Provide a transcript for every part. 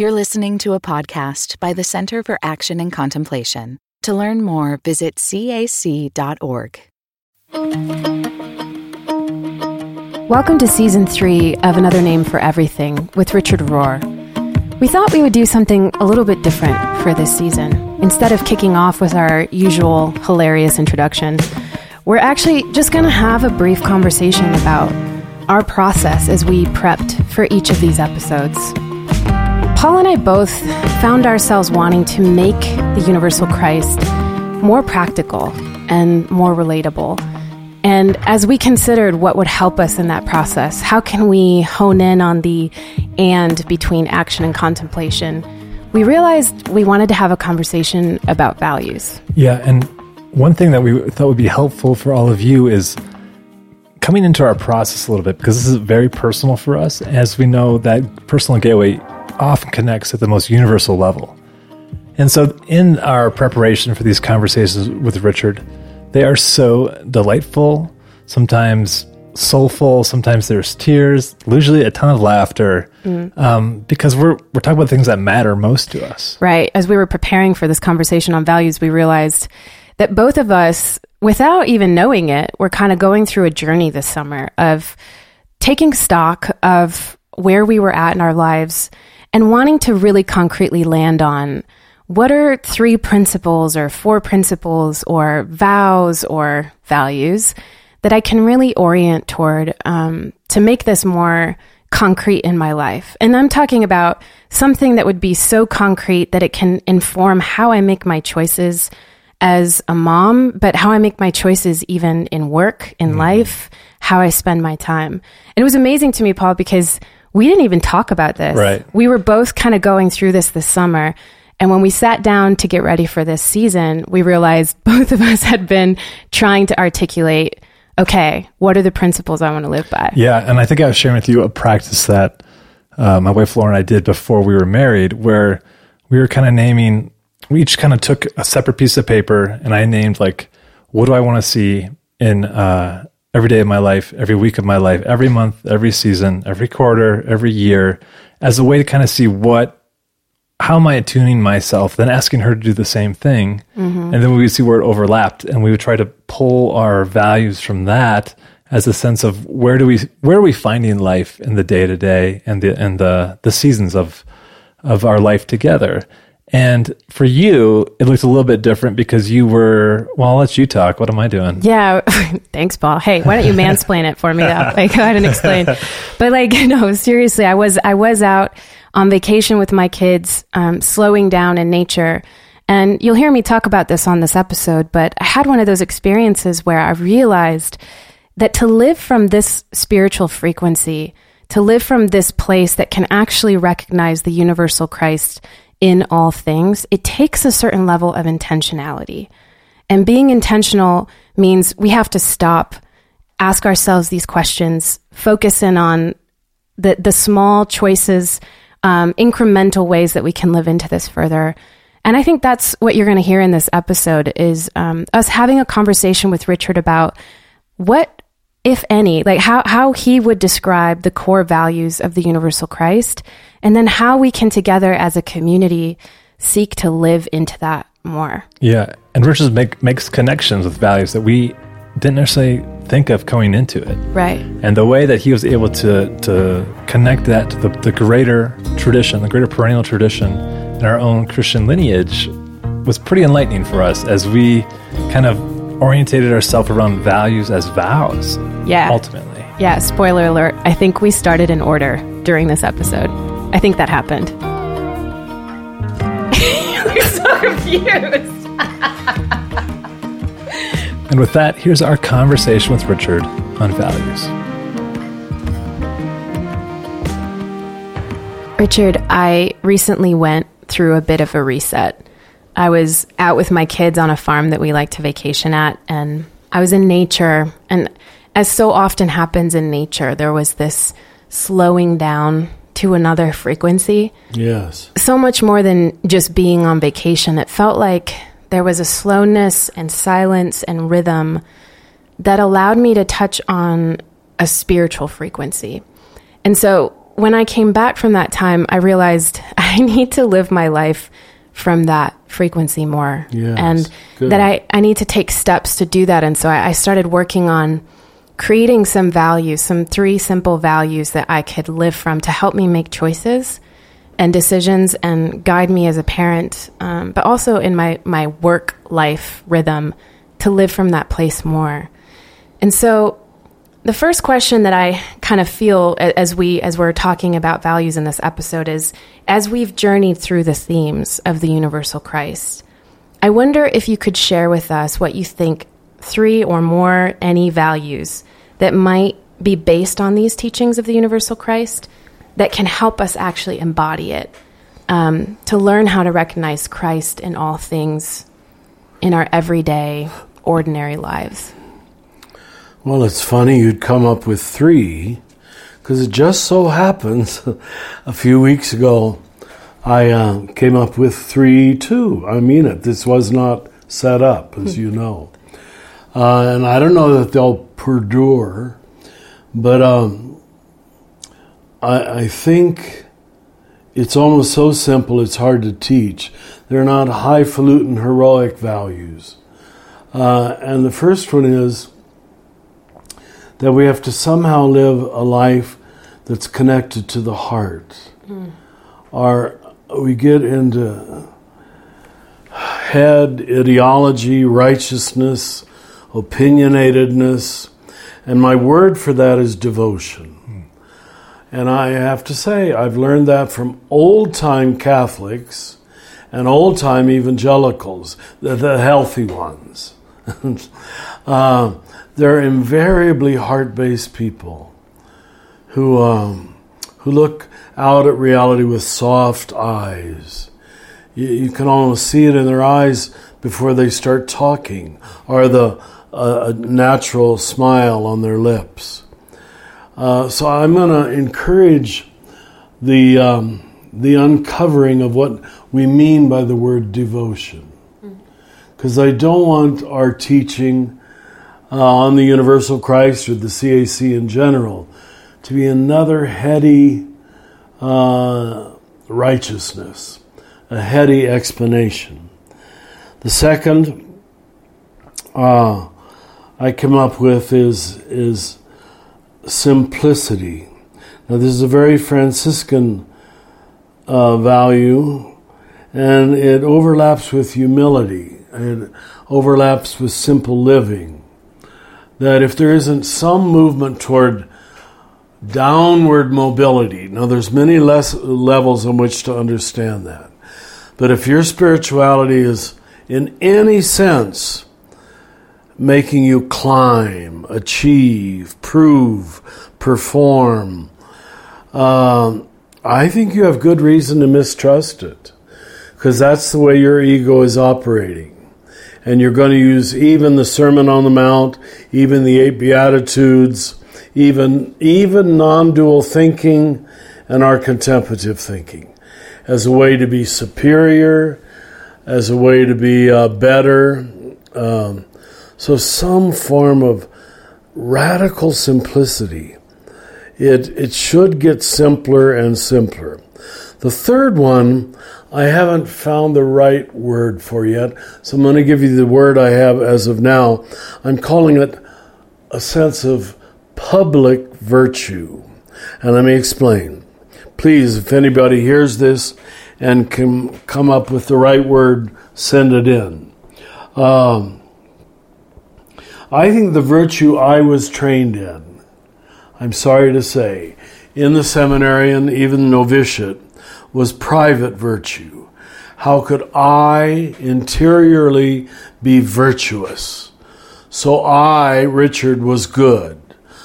You're listening to a podcast by the Center for Action and Contemplation. To learn more, visit cac.org. Welcome to season three of Another Name for Everything with Richard Rohr. We thought we would do something a little bit different for this season. Instead of kicking off with our usual hilarious introduction, we're actually just going to have a brief conversation about our process as we prepped for each of these episodes. Paul and I both found ourselves wanting to make the Universal Christ more practical and more relatable. And as we considered what would help us in that process, how can we hone in on the and between action and contemplation? We realized we wanted to have a conversation about values. Yeah, and one thing that we thought would be helpful for all of you is coming into our process a little bit because this is very personal for us, as we know that personal gateway often connects at the most universal level. And so, in our preparation for these conversations with Richard, they are so delightful, sometimes soulful, sometimes there's tears, usually a ton of laughter, mm. um, because we're, we're talking about things that matter most to us. Right. As we were preparing for this conversation on values, we realized that both of us, without even knowing it, were kind of going through a journey this summer of taking stock of where we were at in our lives and wanting to really concretely land on what are three principles or four principles or vows or values that I can really orient toward um, to make this more concrete in my life. And I'm talking about something that would be so concrete that it can inform how I make my choices as a mom, but how I make my choices even in work, in mm-hmm. life, how I spend my time. And it was amazing to me, Paul, because we didn't even talk about this. Right. We were both kind of going through this this summer. And when we sat down to get ready for this season, we realized both of us had been trying to articulate okay, what are the principles I want to live by? Yeah. And I think I was sharing with you a practice that uh, my wife Laura and I did before we were married, where we were kind of naming, we each kind of took a separate piece of paper and I named, like, what do I want to see in uh, every day of my life, every week of my life, every month, every season, every quarter, every year, as a way to kind of see what, how am I attuning myself, then asking her to do the same thing. Mm-hmm. And then we would see where it overlapped. And we would try to pull our values from that as a sense of where do we, where are we finding life in the day to day and the, and the, the seasons of, of our life together. And for you, it looks a little bit different because you were, well, I'll let you talk. What am I doing? Yeah. Thanks, Paul. Hey, why don't you mansplain it for me? Though? Like, go ahead and explain. But like, no, seriously, I was, I was out on vacation with my kids, um, slowing down in nature. And you'll hear me talk about this on this episode, but I had one of those experiences where I realized that to live from this spiritual frequency, to live from this place that can actually recognize the universal Christ in all things, it takes a certain level of intentionality. And being intentional means we have to stop, ask ourselves these questions, focus in on the, the small choices, um, incremental ways that we can live into this further. And I think that's what you're going to hear in this episode is um, us having a conversation with Richard about what, if any, like how, how he would describe the core values of the universal Christ and then how we can together as a community seek to live into that more. Yeah, and Richard make, makes connections with values that we didn't necessarily think of going into it. Right. And the way that he was able to to connect that to the, the greater tradition, the greater perennial tradition in our own Christian lineage was pretty enlightening for us as we kind of orientated ourselves around values as vows. Yeah. Ultimately. Yeah, spoiler alert. I think we started in order during this episode. I think that happened. You're so confused. and with that, here's our conversation with Richard on values. Richard, I recently went through a bit of a reset. I was out with my kids on a farm that we like to vacation at, and I was in nature. And as so often happens in nature, there was this slowing down to another frequency. Yes. So much more than just being on vacation. It felt like there was a slowness and silence and rhythm that allowed me to touch on a spiritual frequency. And so when I came back from that time, I realized I need to live my life from that frequency more. Yes, and good. that I, I need to take steps to do that. And so I, I started working on creating some values, some three simple values that I could live from to help me make choices and decisions and guide me as a parent, um, but also in my, my work life rhythm to live from that place more. And so the first question that I kind of feel as we as we're talking about values in this episode is as we've journeyed through the themes of the universal Christ, I wonder if you could share with us what you think three or more any values that might be based on these teachings of the universal Christ that can help us actually embody it um, to learn how to recognize Christ in all things in our everyday, ordinary lives. Well, it's funny you'd come up with three, because it just so happens a few weeks ago I uh, came up with three too. I mean it. This was not set up, as you know. Uh, and I don't know that they'll perdure, but um, I, I think it's almost so simple it's hard to teach. They're not highfalutin heroic values. Uh, and the first one is that we have to somehow live a life that's connected to the heart. Our, we get into head ideology, righteousness, opinionatedness, and my word for that is devotion. And I have to say, I've learned that from old time Catholics and old time evangelicals, the, the healthy ones. uh, they're invariably heart based people who, um, who look out at reality with soft eyes. You, you can almost see it in their eyes before they start talking, or the a natural smile on their lips. Uh, so I'm going to encourage the um, the uncovering of what we mean by the word devotion, because I don't want our teaching uh, on the universal Christ or the CAC in general to be another heady uh, righteousness, a heady explanation. The second uh, I come up with is is simplicity. Now, this is a very Franciscan uh, value, and it overlaps with humility. It overlaps with simple living. That if there isn't some movement toward downward mobility, now there's many less levels on which to understand that. But if your spirituality is in any sense making you climb, achieve, prove, perform, um, I think you have good reason to mistrust it because that's the way your ego is operating. And you're going to use even the Sermon on the Mount, even the eight Beatitudes, even, even non dual thinking and our contemplative thinking as a way to be superior, as a way to be uh, better. Um, so, some form of radical simplicity. It, it should get simpler and simpler. The third one, I haven't found the right word for yet, so I'm going to give you the word I have as of now. I'm calling it a sense of public virtue. And let me explain. Please, if anybody hears this and can come up with the right word, send it in. Um, I think the virtue I was trained in, I'm sorry to say, in the seminary and even novitiate, was private virtue. How could I interiorly be virtuous? So I, Richard, was good.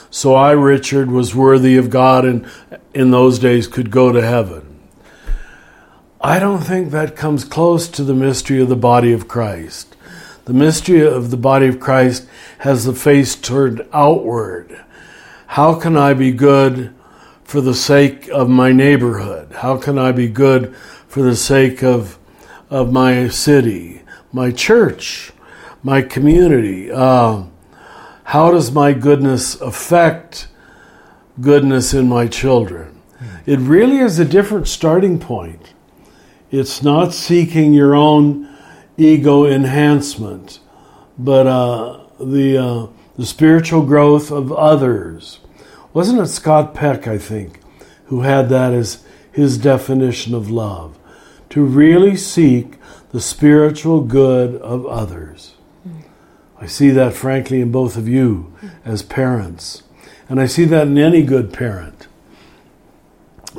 So I, Richard, was worthy of God and in those days could go to heaven. I don't think that comes close to the mystery of the body of Christ. The mystery of the body of Christ has the face turned outward. How can I be good for the sake of my neighborhood? How can I be good for the sake of, of my city, my church, my community? Uh, how does my goodness affect goodness in my children? it really is a different starting point. It's not seeking your own ego enhancement, but uh, the uh, the spiritual growth of others. Wasn't it Scott Peck, I think, who had that as his definition of love? To really seek the spiritual good of others. I see that, frankly, in both of you as parents. And I see that in any good parent.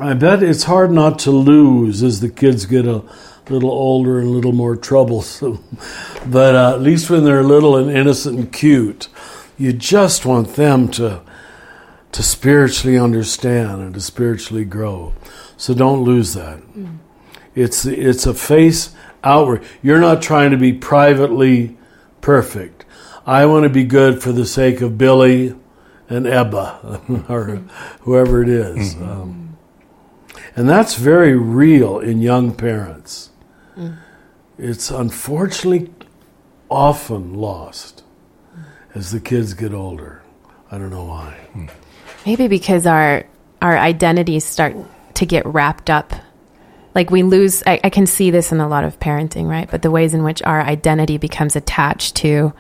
I bet it's hard not to lose as the kids get a little older and a little more troublesome. but uh, at least when they're little and innocent and cute, you just want them to to spiritually understand and to spiritually grow. So don't lose that. Mm. It's it's a face outward. You're not trying to be privately perfect. I want to be good for the sake of Billy and Ebba or whoever it is. Mm-hmm. Um, and that's very real in young parents. It's unfortunately often lost as the kids get older. I don't know why. Maybe because our our identities start to get wrapped up. Like we lose I, I can see this in a lot of parenting, right? But the ways in which our identity becomes attached to,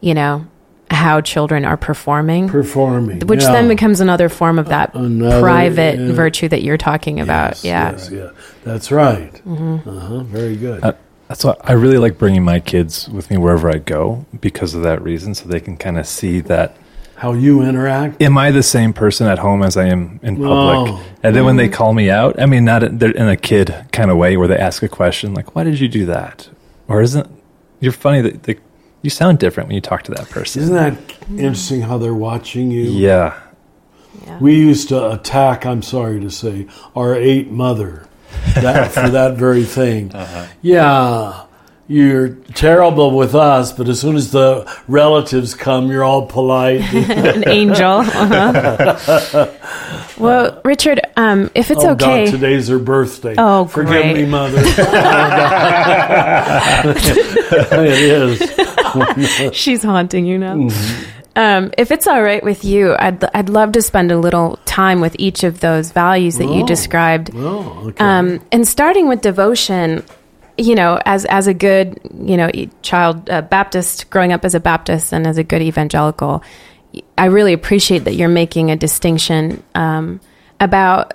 you know, how children are performing. Performing. Which yeah. then becomes another form of that another, private yeah. virtue that you're talking about. Yes, yeah. Yes, yeah. That's right. Mm-hmm. Uh-huh. Very good. Uh, that's why I really like bringing my kids with me wherever I go because of that reason, so they can kind of see that how you interact. Am I the same person at home as I am in public? Oh. And then when they call me out, I mean, not in a kid kind of way where they ask a question like, "Why did you do that?" Or isn't you're funny that they, you sound different when you talk to that person. Isn't that interesting how they're watching you? Yeah. yeah. We used to attack. I'm sorry to say, our eight mother that, for that very thing. Uh-huh. Yeah, you're terrible with us, but as soon as the relatives come, you're all polite. An angel. Uh-huh. well, Richard, um, if it's oh, okay. God, today's her birthday. Oh, Forgive great. me, Mother. it is. She's haunting you now. Mm-hmm. Um, if it's all right with you, I'd I'd love to spend a little time with each of those values that oh, you described. Oh, okay. Um, and starting with devotion, you know, as as a good you know child uh, Baptist, growing up as a Baptist and as a good evangelical, I really appreciate that you're making a distinction um, about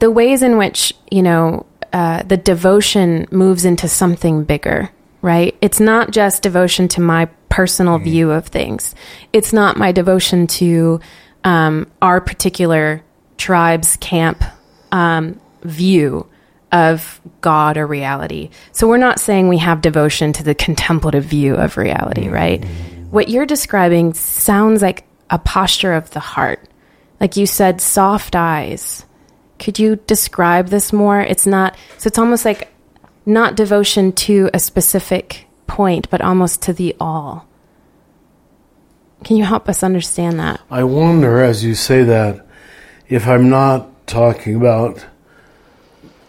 the ways in which you know uh, the devotion moves into something bigger right? It's not just devotion to my personal mm-hmm. view of things. It's not my devotion to um, our particular tribe's camp um, view of God or reality. So we're not saying we have devotion to the contemplative view of reality, mm-hmm. right? What you're describing sounds like a posture of the heart. Like you said, soft eyes. Could you describe this more? It's not, so it's almost like not devotion to a specific point, but almost to the all. Can you help us understand that? I wonder, as you say that, if I'm not talking about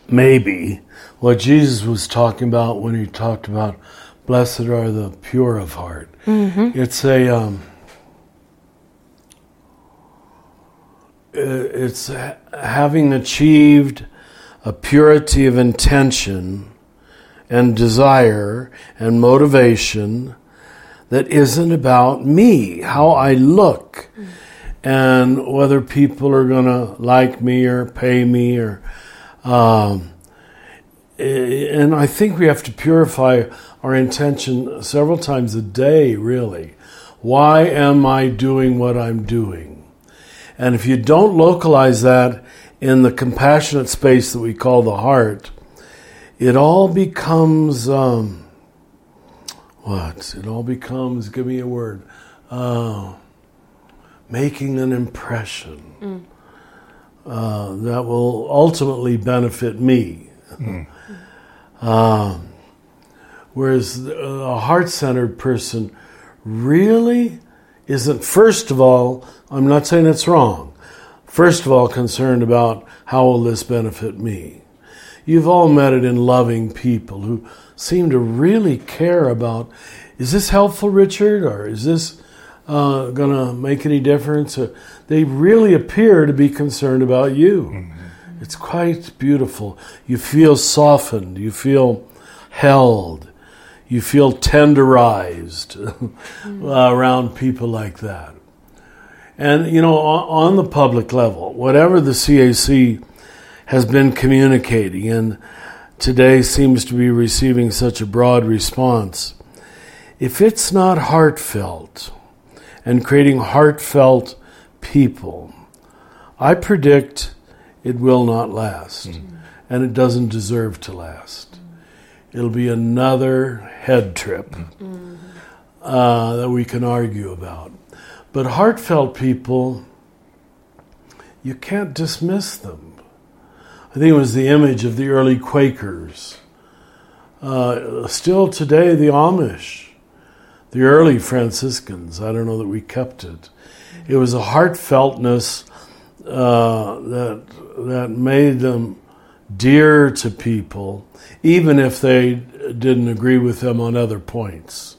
maybe what Jesus was talking about when he talked about blessed are the pure of heart. Mm-hmm. It's a um, it's having achieved a purity of intention and desire and motivation that isn't about me, how I look, and whether people are going to like me or pay me or. Um, and I think we have to purify our intention several times a day, really. Why am I doing what I'm doing? And if you don't localize that in the compassionate space that we call the heart, it all becomes um, what? It all becomes. Give me a word. Uh, making an impression mm. uh, that will ultimately benefit me. Mm. Um, whereas a heart centered person really isn't, first of all, I'm not saying it's wrong, first of all, concerned about how will this benefit me. You've all met it in loving people who seem to really care about is this helpful, Richard, or is this uh, going to make any difference? Or they really appear to be concerned about you. Mm-hmm. It's quite beautiful. You feel softened, you feel held, you feel tenderized uh, around people like that. And, you know, on the public level, whatever the CAC has been communicating and today seems to be receiving such a broad response, if it's not heartfelt and creating heartfelt people, I predict it will not last. Mm-hmm. And it doesn't deserve to last. Mm-hmm. It'll be another head trip mm-hmm. uh, that we can argue about. But heartfelt people, you can't dismiss them. I think it was the image of the early Quakers. Uh, still today, the Amish, the early Franciscans, I don't know that we kept it. It was a heartfeltness uh, that that made them dear to people, even if they didn't agree with them on other points,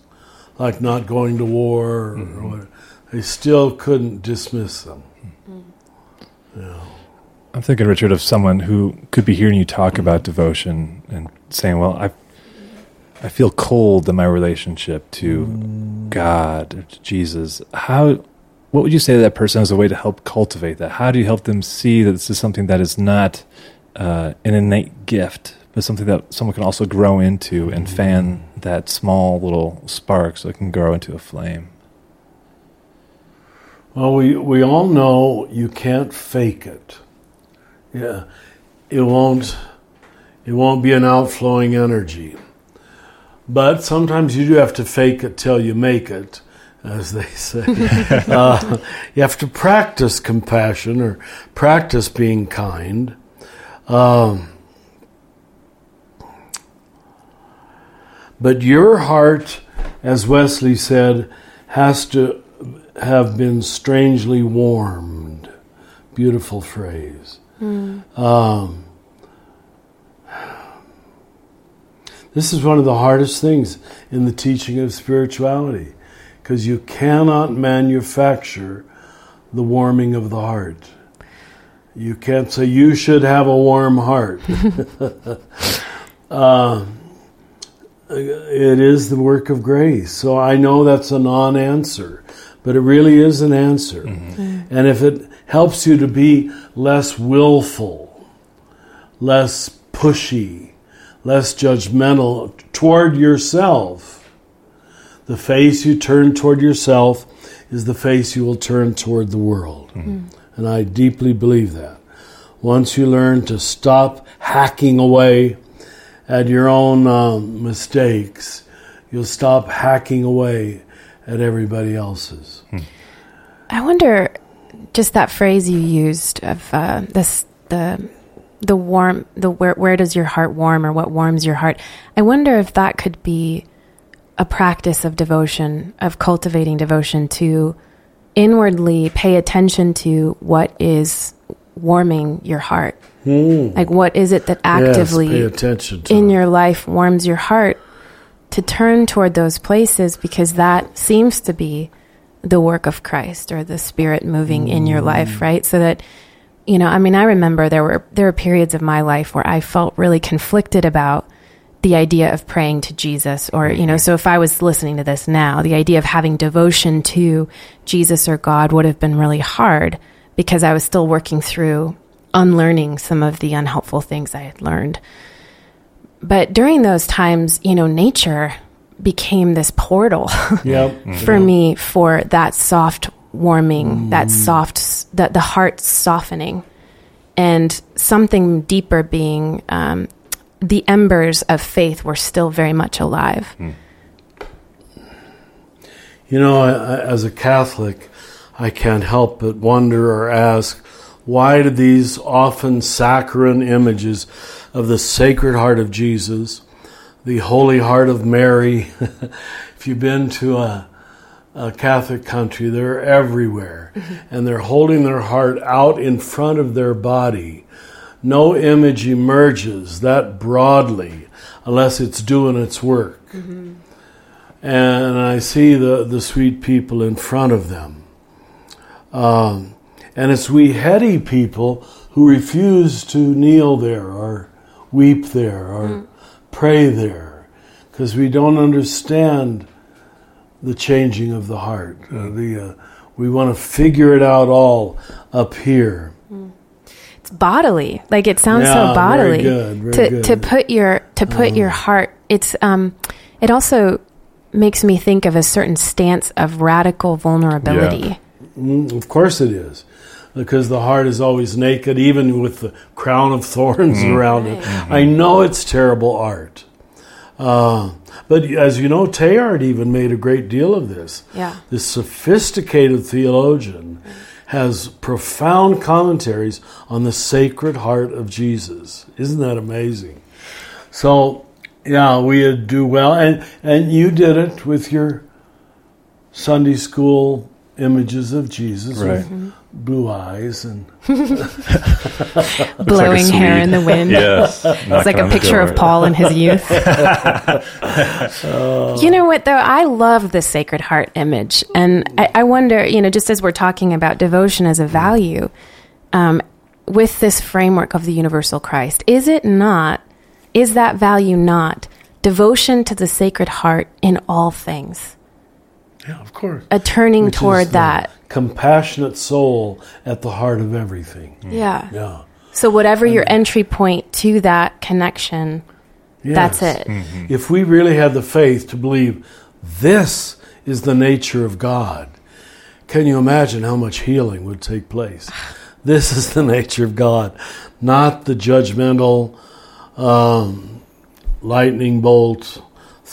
like not going to war. Mm-hmm. Or, they still couldn't dismiss them. Mm-hmm. Yeah. I'm thinking, Richard, of someone who could be hearing you talk about devotion and saying, "Well, I, I feel cold in my relationship to. God or to Jesus." How what would you say to that person as a way to help cultivate that? How do you help them see that this is something that is not uh, an innate gift, but something that someone can also grow into and fan that small little spark so it can grow into a flame? Well, we, we all know you can't fake it. Yeah, it won't it won't be an outflowing energy. But sometimes you do have to fake it till you make it as they say. uh, you have to practice compassion or practice being kind. Um, but your heart, as Wesley said, has to have been strangely warmed. Beautiful phrase. Mm. Um, this is one of the hardest things in the teaching of spirituality because you cannot manufacture the warming of the heart. You can't say you should have a warm heart. uh, it is the work of grace. So I know that's a non answer, but it really is an answer. Mm-hmm. And if it helps you to be less willful, less pushy, less judgmental toward yourself, the face you turn toward yourself is the face you will turn toward the world. Mm-hmm. And I deeply believe that. Once you learn to stop hacking away at your own um, mistakes, you'll stop hacking away at everybody else's. Hmm. I wonder, just that phrase you used of uh, this the the warm the where where does your heart warm or what warms your heart? I wonder if that could be a practice of devotion, of cultivating devotion to inwardly pay attention to what is warming your heart. Mm. Like, what is it that actively yes, in it. your life warms your heart to turn toward those places because that seems to be the work of Christ or the Spirit moving mm. in your life, hmm. right? So that, you know, I mean, I remember there were there were periods of my life where I felt really conflicted about the idea of praying to Jesus, or, you know, so if I was listening to this now, the idea of having devotion to Jesus or God would have been really hard because I was still working through unlearning some of the unhelpful things I had learned. But during those times, you know, nature became this portal yep. for me for that soft warming, mm. that soft, that the heart softening, and something deeper being um, the embers of faith were still very much alive. Hmm. You know, as a Catholic, I can't help but wonder or ask why did these often saccharine images of the Sacred Heart of Jesus, the Holy Heart of Mary, if you've been to a, a Catholic country, they're everywhere. Mm-hmm. And they're holding their heart out in front of their body no image emerges that broadly unless it's doing its work. Mm-hmm. And I see the, the sweet people in front of them. Um, and it's we heady people who refuse to kneel there or weep there or pray there because we don't understand the changing of the heart. Uh, the, uh, we want to figure it out all up here. It's bodily. Like it sounds Yeah, so very bodily. good, very to good. to put your to put your heart. It's um. It also makes me think of a certain stance of radical vulnerability. Mm, of course it is. Because the heart is always naked, even with the crown of thorns mm-hmm. around it. Mm-hmm. I know it's terrible art. Uh, but as you know, Teilhard even made a great deal of this. Yeah. This sophisticated theologian has profound commentaries on the sacred heart of Jesus. Isn't that amazing? So, yeah, we do well. And, and you did it with your Sunday school images of Jesus Right. with blue eyes and Blowing hair in the wind. Yes. It's like a picture of Paul in his youth. you know what, though? I love the Sacred Heart image. And I, I wonder, you know, just as we're talking about devotion as a value, um, with this framework of the universal Christ, is it not, is that value not devotion to the Sacred Heart in all things? Yeah, of course. A turning Which is toward the that. compassionate soul at the heart of everything. Yeah. Yeah. So, whatever your entry point to that connection, that's Yes. it. If we really had the faith to believe this is the nature of God, can you imagine how much healing would take place? This is the nature of God, not the judgmental, um, lightning bolt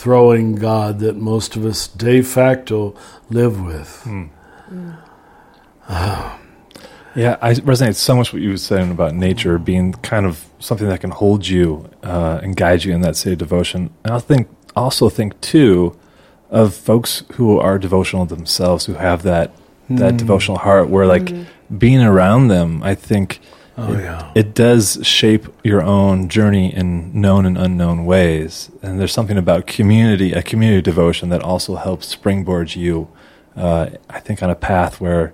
throwing God that most of us de facto live with. Hmm. Hmm. Yeah, I resonate so much what you were saying about nature being kind of something that can hold you uh, and guide you in that state of devotion. And I think also think too of folks who are devotional themselves, who have that that hmm. devotional heart, where like being around them, I think Oh, it, yeah. it does shape your own journey in known and unknown ways. And there's something about community, a community devotion that also helps springboard you, uh, I think, on a path where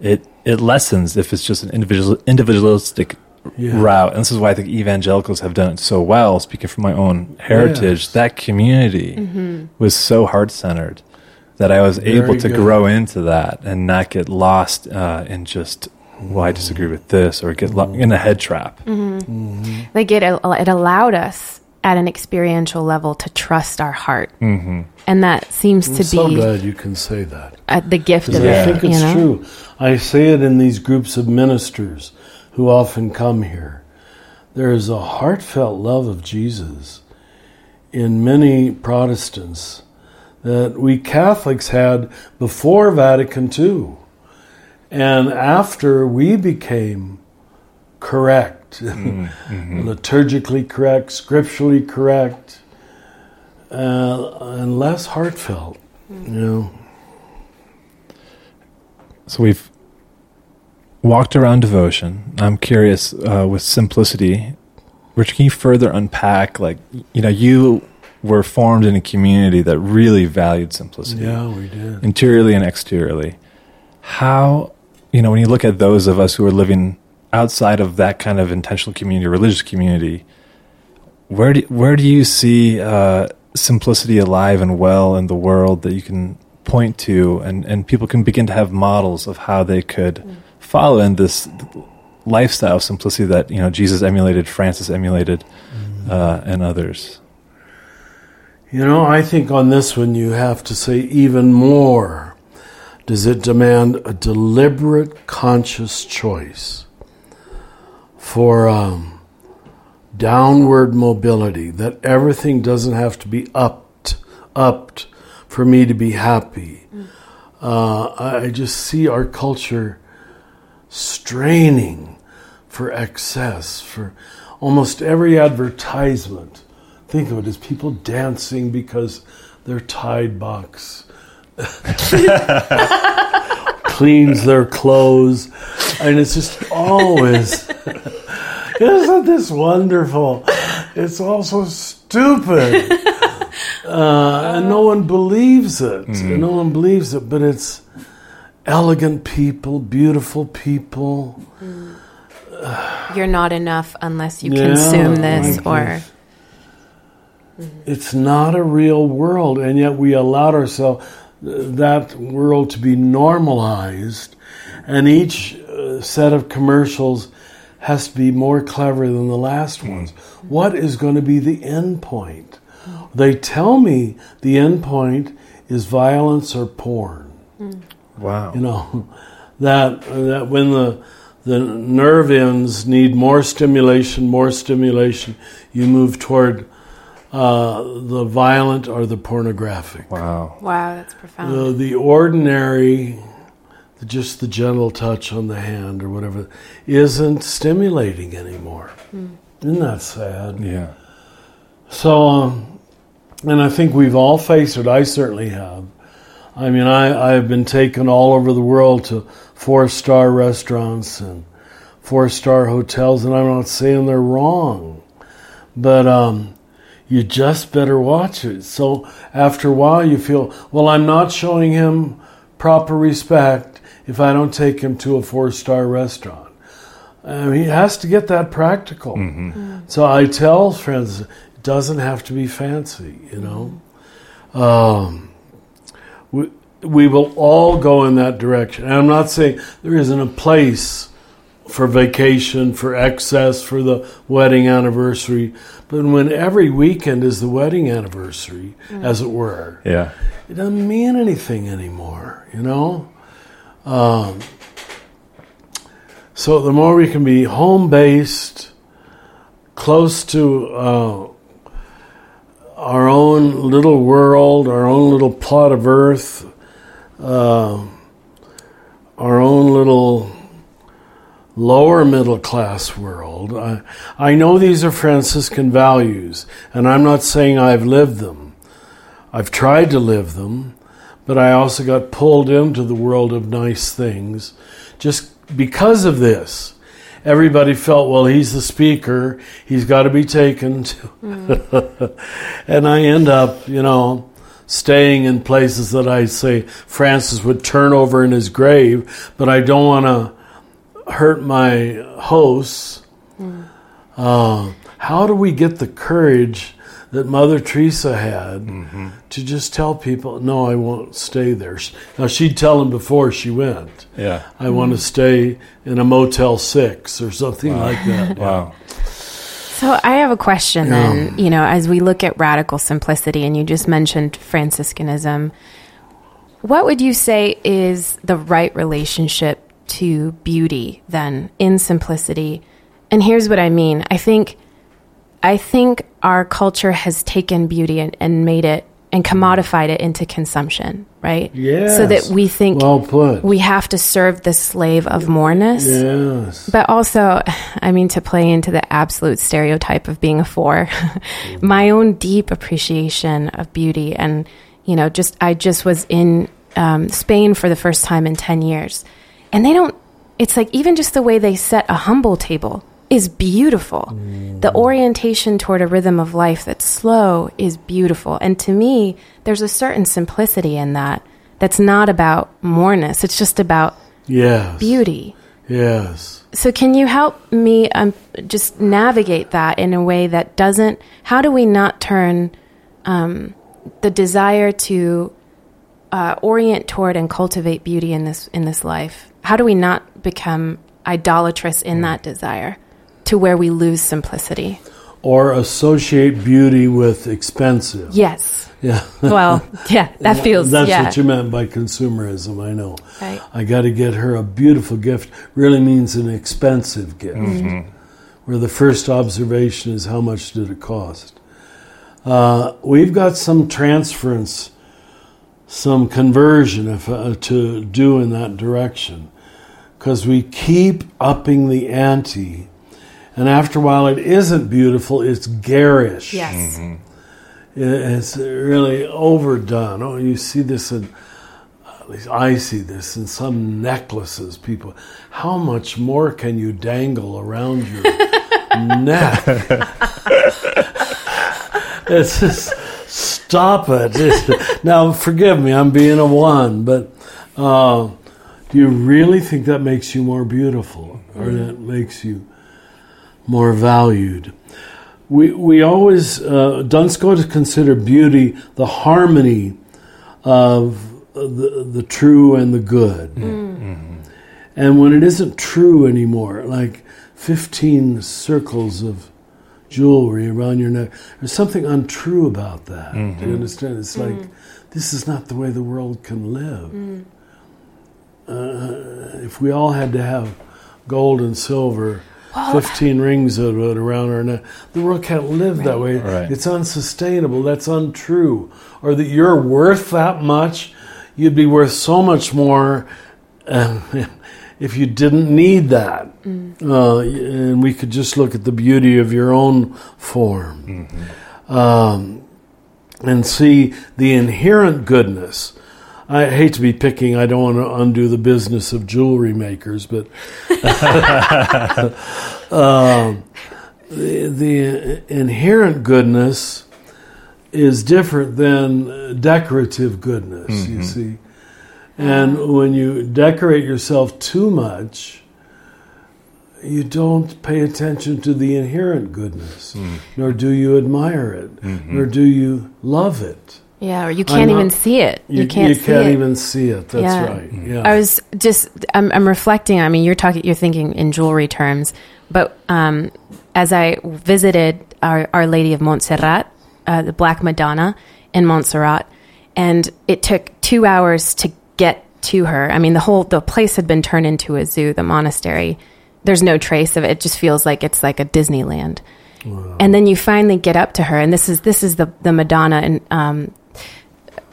it it lessens if it's just an individual individualistic Yeah. route. And this is why I think evangelicals have done it so well. Speaking from my own heritage, Yes. that community was so heart centered that I was able to good. grow into that and not get lost uh, in just well, I disagree with this or get lo- in a head trap. Like it, it allowed us at an experiential level to trust our heart, mm-hmm. and that seems I'm to so be So glad you can say that. uh, the gift of Because I it. think it's you know? true. I say it in these groups of ministers who often come here. There is a heartfelt love of Jesus in many Protestants that we Catholics had before Vatican II. And after we became correct, liturgically correct, scripturally correct, uh, and less heartfelt, you know. So we've walked around devotion. I'm curious uh, with simplicity. Rich, can you further unpack? Like, you know, you were formed in a community that really valued simplicity, Yeah, we did. interiorly and exteriorly. How, you know, when you look at those of us who are living outside of that kind of intentional community, religious community, where do where do you see uh, simplicity alive and well in the world that you can point to, and and people can begin to have models of how they could follow in this lifestyle of simplicity that you know Jesus emulated, Francis emulated, uh, and others. You know, I think on this one you have to say even more. Does it demand a deliberate, conscious choice for um, downward mobility? That everything doesn't have to be upped, upped for me to be happy. Uh, I just see our culture straining for excess, for almost every advertisement. Think of it as people dancing because their Tide box cleans their clothes. And it's just always, isn't this wonderful? It's all so stupid. Uh, and no one believes it. No one believes it, but it's elegant people, beautiful people. you're not enough unless you Yeah, consume this or. It's not a real world, and yet we allowed ourselves that world to be normalized, and each uh, set of commercials has to be more clever than the last ones. What is going to be the end point? They tell me the end point is violence or porn. Wow. You know that that when the the nerve ends need more stimulation, more stimulation, you move toward uh, the violent or the pornographic. Wow. wow, that's profound. The, the ordinary, just the gentle touch on the hand or whatever, isn't stimulating anymore. Isn't that sad? Yeah. So, um, and I think we've all faced it. I certainly have. I mean, I, I've been taken all over the world to four star restaurants and four star hotels, and I'm not saying they're wrong, but um, you just better watch it. So after a while, you feel, well, I'm not showing him proper respect if I don't take him to a four star restaurant. I he has to get that practical. Mm-hmm. Mm-hmm. So I tell friends, it doesn't have to be fancy, you know. Um, we, we will all go in that direction. And I'm not saying there isn't a place for vacation, for excess, for the wedding anniversary, but when every weekend is the wedding anniversary, as it were, Yeah. it doesn't mean anything anymore, you know? Um, so the more we can be home based, close to uh, our own little world, our own little plot of earth, uh, our own little lower middle class world. I, I know these are Franciscan values, and I'm not saying I've lived them. I've tried to live them, but I also got pulled into the world of nice things just because of this. Everybody felt, well, he's the speaker, he's got to be taken to. Mm-hmm. and I end up, you know, staying in places that I say Francis would turn over in his grave, but I don't want to hurt my hosts. Uh, how do we get the courage that Mother Teresa had to just tell people, no, I won't stay there? Now, she'd tell them before she went, Yeah. I want to stay in a Motel 6 or something like that. Wow. So I have a question then, you know, as we look at radical simplicity and you just mentioned Franciscanism, what would you say is the right relationship to beauty then in simplicity? And here's what I mean. I think I think our culture has taken beauty and, and made it and commodified it into consumption, right? Yes. So that we think Well put. we have to serve the slave of moreness. yes. But also, I mean, to play into the absolute stereotype of being a four, my own deep appreciation of beauty. And, you know, just, I just was in um, Spain for the first time in 10 years. And they don't, it's like even just the way they set a humble table is beautiful. The orientation toward a rhythm of life that's slow is beautiful. And to me, there's a certain simplicity in that that's not about moreness, it's just about Yes. beauty. Yes. So, can you help me um, just navigate that in a way that doesn't? How do we not turn um, the desire to uh, orient toward and cultivate beauty in this in this life? How do we not become idolatrous in that desire to where we lose simplicity? Or associate beauty with expensive. Yes. Yeah. Well, yeah, that feels. That's yeah. what you meant by consumerism, I know. Right. I got to get her a beautiful gift really means an expensive gift. Mm-hmm. Where the first observation is how much did it cost? Uh, we've got some transference, some conversion if, uh, to do in that direction because we keep upping the ante. And after a while, it isn't beautiful, it's garish. Yes. It's really overdone. Oh, you see this in, at least I see this in some necklaces. People, how much more can you dangle around your neck? it's just stop it. It's- now, forgive me, I'm being a one, but uh, do you really think that makes you more beautiful, or mm-hmm. that makes you more valued. We, we always, uh, Duns Scotus consider beauty the harmony of the, the true and the good. Mm. Mm-hmm. And when it isn't true anymore, like 15 circles of jewelry around your neck, there's something untrue about that. Do you mm-hmm. understand? It's like, mm. this is not the way the world can live. Mm. Uh, if we all had to have gold and silver, 15 rings of it around our neck, the world can't live that way. Right. It's unsustainable. That's untrue. Or that you're worth that much, you'd be worth so much more um, if you didn't need that. Uh, and we could just look at the beauty of your own form um, and see the inherent goodness. I hate to be picking, I don't want to undo the business of jewelry makers, but um, the, the inherent goodness is different than decorative goodness, you mm-hmm. see. And when you decorate yourself too much, you don't pay attention to the inherent goodness, mm. nor do you admire it, mm-hmm. nor do you love it. Yeah, or you can't not- even see it. You, can't you see can't it. even see it. That's Yeah. right. Yeah. I was just I'm, I'm reflecting. I mean, you're talking, you're thinking in jewelry terms, but um, as I visited our, our Lady of Montserrat, uh, the Black Madonna in Montserrat, and it took two hours to get to her. I mean, the whole the place had been turned into a zoo. The monastery, there's no trace of it. It just feels like it's like a Disneyland. And then you finally get up to her, and this is this is the the Madonna, and um,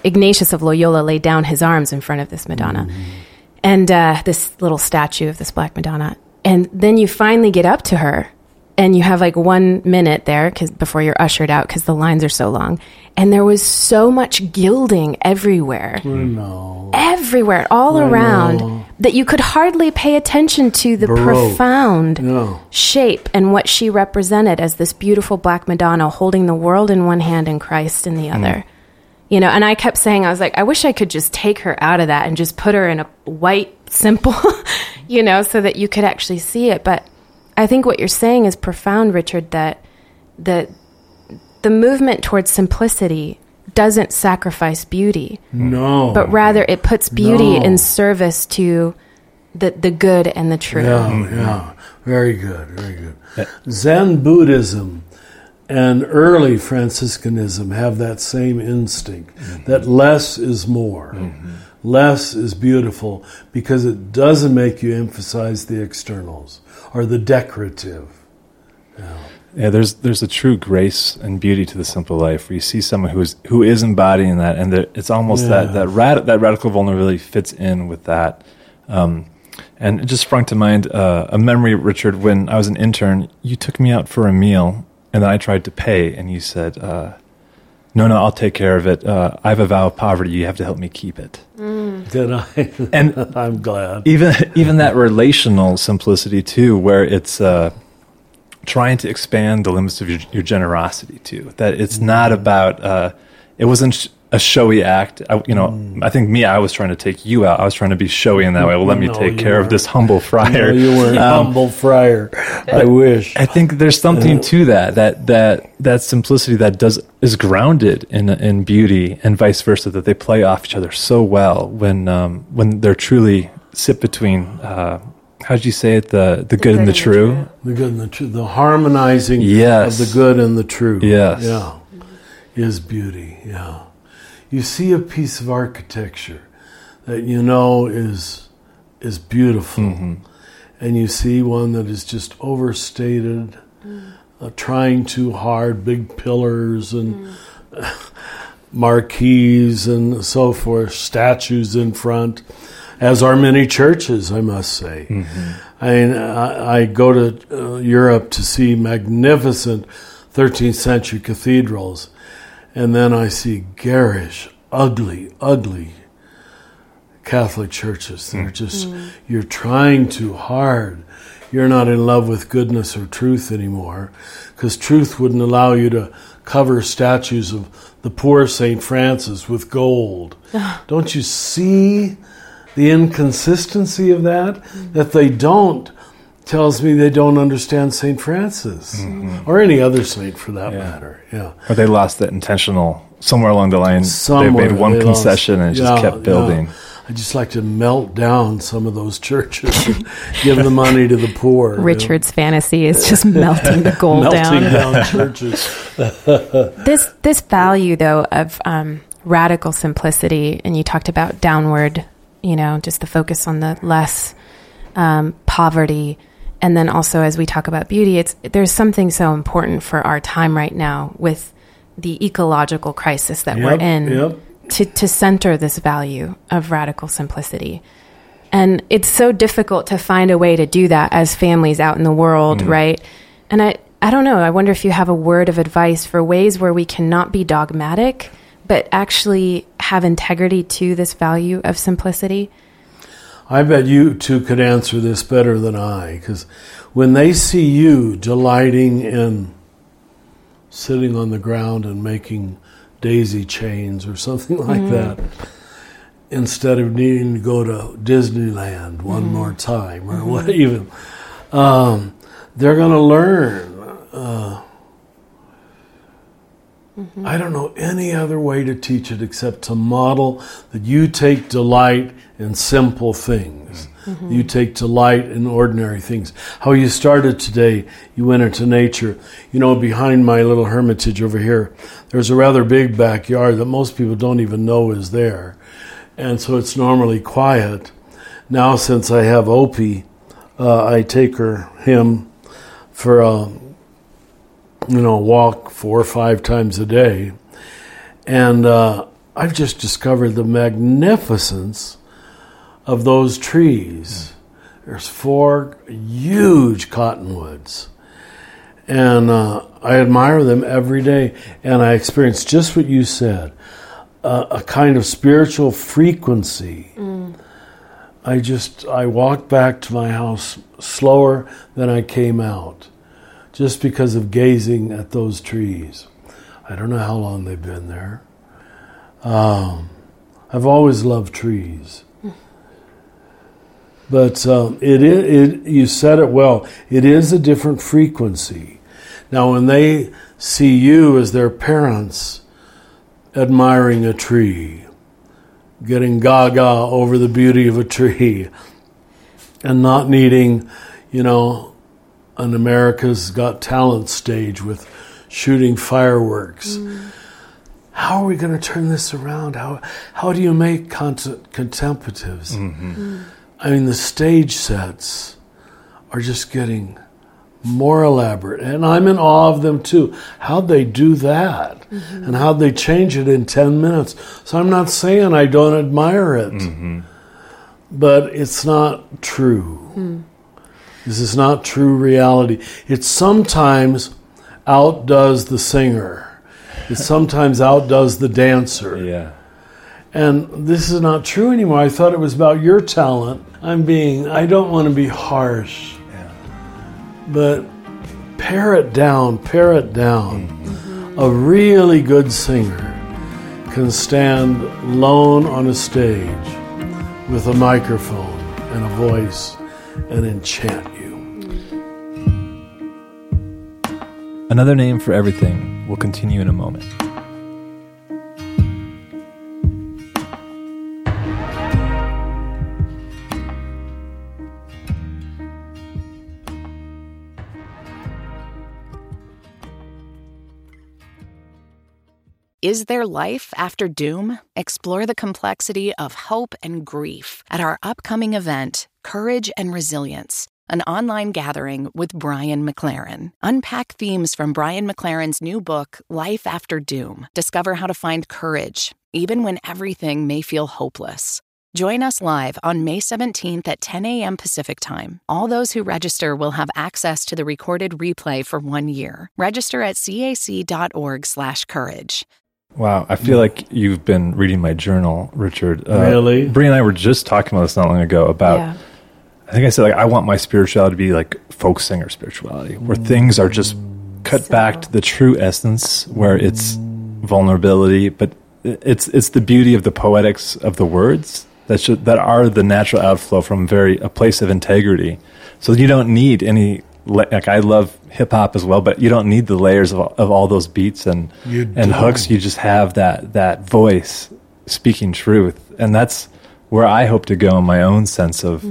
Ignatius of Loyola laid down his arms in front of this Madonna and uh, this little statue of this Black Madonna. And then you finally get up to her and you have like one minute there cause, before you're ushered out because the lines are so long. And there was so much gilding everywhere. no. Everywhere, all around, that you could hardly pay attention to the Baroque. profound No. shape and what she represented as this beautiful Black Madonna holding the world in one hand and Christ in the other. You know, and I kept saying, I was like, I wish I could just take her out of that and just put her in a white, simple, you know, so that you could actually see it. But I think what you're saying is profound, Richard, that the, the movement towards simplicity doesn't sacrifice beauty, No. but rather it puts beauty No. in service to the, the good and the true. Yeah, yeah. Very good, very good. Zen Buddhism and early Franciscanism have that same instinct that less is more. Less is beautiful because it doesn't make you emphasize the externals or the decorative. Yeah, there's there's a true grace and beauty to the simple life where you see someone who is who is embodying that, and there, it's almost Yeah. that that rad, that radical vulnerability fits in with that. Um, and it just sprung to mind uh, a memory, Richard, when I was an intern. You took me out for a meal, and then I tried to pay, and you said, uh, "No, no, I'll take care of it. Uh, I have a vow of poverty. You have to help me keep it." Did I? And I'm glad. even even that relational simplicity too, where it's uh, trying to expand the limits of your, your generosity too. That it's not about uh, it wasn't sh- a showy act. I, you know, I think me, I was trying to take you out. I was trying to be showy in that way. Well, let me No, take care of weren't. this humble No, friar. you were Um, humble friar. I wish. I think there's something to that that that that simplicity that does is grounded in in beauty and vice versa that they play off each other so well when um, when they're truly sit between uh, how'd you say it the the good and the true The good and the true, the harmonizing Yes. of the good and the true. Yes. Yeah. Is beauty. Yeah. You see a piece of architecture that you know is is beautiful, Mm-hmm. and you see one that is just overstated, uh, trying too hard, big pillars and marquees and so forth, statues in front, as are many churches, I must say. I, mean, I, I go to uh, Europe to see magnificent 13th century cathedrals, and then I see garish, ugly, ugly Catholic churches They're hmm. just, hmm. you're trying too hard. You're not in love with goodness or truth anymore, because truth wouldn't allow you to cover statues of the poor St. Francis with gold. Don't you see the inconsistency of that? Hmm. That they don't tells me they don't understand St. Francis or any other saint for that Mm-hmm. Yeah. matter. Yeah. Or they lost that intentional somewhere along the line. Somewhere they made one they lost- concession and it Yeah, just kept building. yeah. I just like to melt down some of those churches and give the money to the poor. you know. Richard's fantasy is just melting the gold melting down. down churches. This this value though of um, radical simplicity, and you talked about downward, you know, just the focus on the less um, poverty, and then also as we talk about beauty, it's there's something so important for our time right now with the ecological crisis that we're in yep. to to center this value of radical simplicity. And it's so difficult to find a way to do that as families out in the world, mm. right? And I, I don't know. I wonder if you have a word of advice for ways where we cannot be dogmatic, but actually have integrity to this value of simplicity. I bet you two could answer this better than I, because when they see you delighting in sitting on the ground and making daisy chains or something like that, instead of needing to go to Disneyland one more time or what even, um, they're going to learn. Uh, I don't know any other way to teach it except to model that you take delight in simple things. You take delight in ordinary things. How you started today, you went into nature. You know, behind my little hermitage over here, there's a rather big backyard that most people don't even know is there. And so it's normally quiet. Now, since I have Opie, uh, I take her, him, for a you know, walk four or five times a day. And uh, I've just discovered the magnificence of those trees. There's four huge cottonwoods. And uh, I admire them every day. And I experience just what you said uh, a kind of spiritual frequency. I just, I walk back to my house slower than I came out just because of gazing at those trees. I don't know how long they've been there. Um, I've always loved trees. But um, it, i- it, you said it well. It is a different frequency. Now, when they see you as their parents admiring a tree, getting gaga over the beauty of a tree, and not needing, you know, an America's Got Talent stage with shooting fireworks. How are we going to turn this around? How how do you make cont- contemplatives? I mean, the stage sets are just getting more elaborate, and I'm in awe of them too. How'd they do that? Mm-hmm. And how'd they change it in ten minutes? So I'm not saying I don't admire it, mm-hmm. but it's not true. Hmm. This is not true reality. It sometimes outdoes the singer. It sometimes outdoes the dancer. Yeah. And this is not true anymore. I thought it was about your talent. I'm being, I don't want to be harsh. But pare it down, pare it down. Mm-hmm. A really good singer can stand alone on a stage with a microphone and a voice and enchant you. Another name for everything will continue in a moment. Is there life after doom? Explore the complexity of hope and grief at our upcoming event, Courage and Resilience, an online gathering with Brian McLaren. Unpack themes from Brian McLaren's new book, Life After Doom. Discover how to find courage, even when everything may feel hopeless. Join us live on May 17th at 10 a.m. Pacific Time. All those who register will have access to the recorded replay for one year. Register at cac.org/courage. Wow, I feel like you've been reading my journal, Richard. Uh, Really? Brie and I were just talking about this not long ago about. yeah. I think I said like I want my spirituality to be like folk singer spirituality, where things are just cut back to the true essence, where it's vulnerability, but it's it's the beauty of the poetics of the words that should, that are the natural outflow from very a place of integrity. So you don't need any like I love hip hop as well, but you don't need the layers of, of all those beats and You and don't. hooks. You just have that that voice speaking truth, and that's where I hope to go in my own sense of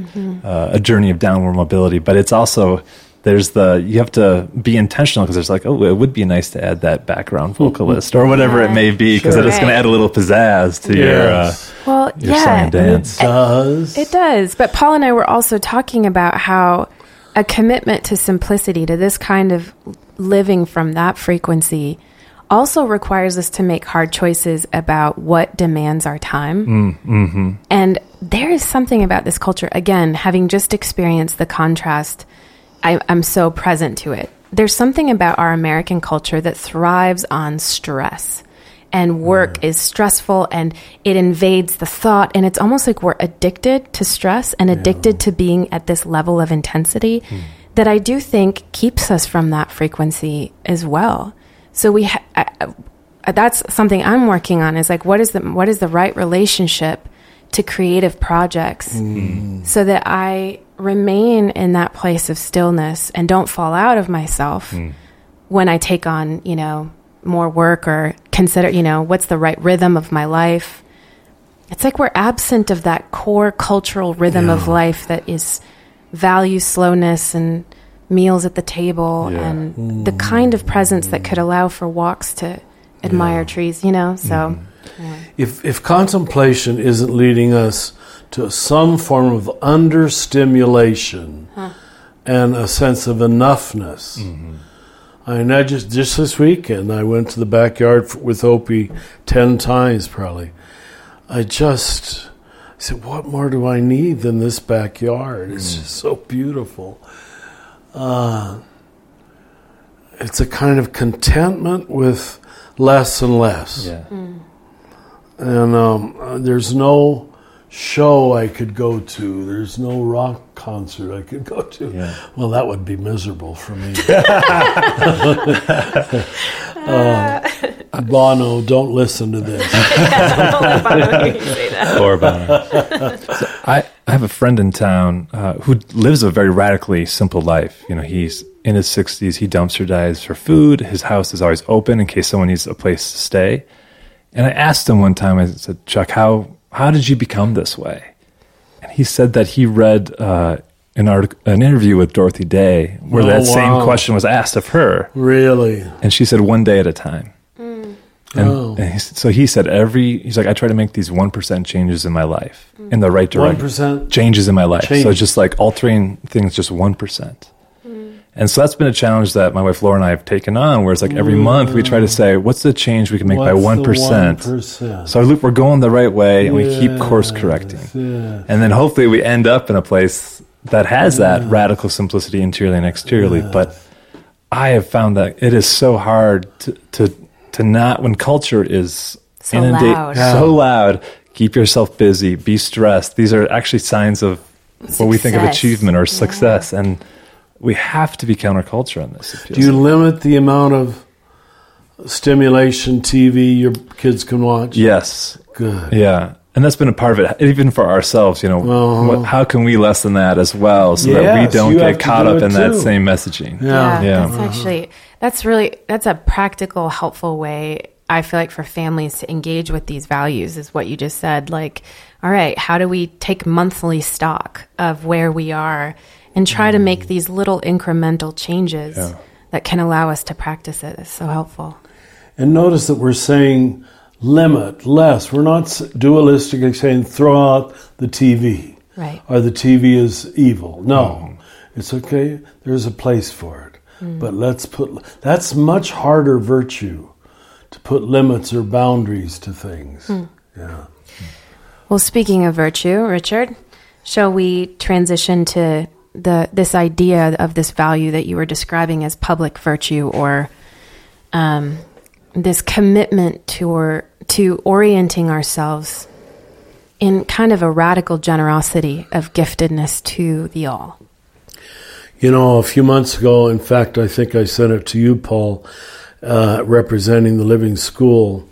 uh, a journey of downward mobility. But it's also there's the you have to be intentional because there's like oh it would be nice to add that background vocalist or whatever it may be because Sure. it's going to add a little pizzazz to your uh, Well, your yeah, song and dance. Does It does. But Paul and I were also talking about how a commitment to simplicity, to this kind of living from that frequency, also requires us to make hard choices about what demands our time. Mm, mm-hmm. And there is something about this culture, again, having just experienced the contrast, I, I'm so present to it. There's something about our American culture that thrives on stress. And work is stressful and it invades the thought. And it's almost like we're addicted to stress and addicted to being at this level of intensity hmm. that I do think keeps us from that frequency as well. So we, ha- I, that's something I'm working on is like, what is the, what is the right relationship to creative projects hmm. so that I remain in that place of stillness and don't fall out of myself hmm. when I take on, you know, more work or consider, you know, what's the right rhythm of my life. It's like we're absent of that core cultural rhythm of life that is value slowness and meals at the table Yeah. and the kind of presence that could allow for walks to admire trees, you know? So mm-hmm. if if contemplation isn't leading us to some form of understimulation and a sense of enoughness. I mean, I just just this weekend I went to the backyard f- with Opie ten times probably. I just I said, what more do I need than this backyard? It's just so beautiful. Uh, it's a kind of contentment with less and less yeah. and um, uh, there's no show I could go to. There's no rock concert I could go to. Yeah. Well, that would be miserable for me. Uh, Bono, don't listen to this. or Bono. So I, I have a friend in town uh, who lives a very radically simple life. You know, he's in his 60s, he dumpster dives for food. His house is always open in case someone needs a place to stay. And I asked him one time, I said, Chuck, how, how did you become this way? And he said that he read uh, an, artic- an interview with Dorothy Day where Oh, that same question was asked of her. Really? And she said, one day at a time. And, Oh. and he, so he said, every, he's like, I try to make these 1% changes in my life in the right direction. percent. Changes in my life. So Change. just like altering things just 1%. And so that's been a challenge that my wife Laura and I have taken on, where it's like every month we try to mm. say, what's the change we can make by What's the 1%? 1%? So look, we're going the right way and we keep course correcting. Yeah. And then hopefully we end up in a place that has that mm. radical simplicity interiorly and exteriorly. But I have found that it is so hard to, to, to not, when culture is So loud. so loud, keep yourself busy, be stressed. These are actually signs of what we think of achievement or success. And we have to be counterculture on this. Do you like. limit the amount of stimulation TV your kids can watch? Yes. Good. Yeah. And that's been a part of it, even for ourselves. You know, Uh-huh. what, how can we lessen that as well, so that we don't get caught do up it in that same messaging? Yeah. Yeah. That's actually that's really that's a practical, helpful way. I feel like for families to engage with these values is what you just said. Like, all right, how do we take monthly stock of where we are and try to make these little incremental changes that can allow us to practice it? Is so helpful. And notice that we're saying limit, less. We're not dualistically saying throw out the TV Right. or the TV is evil. No, mm-hmm. it's okay. There's a place for it. Mm. But let's put that's much harder virtue to put limits or boundaries to things. Hmm. Yeah. Well, speaking of virtue, Richard, shall we transition to the this idea of this value that you were describing as public virtue, or um, this commitment to or, to orienting ourselves in kind of a radical generosity of giftedness to the all? You know, a few months ago, in fact, I think I sent it to you, Paul, uh, representing the Living School.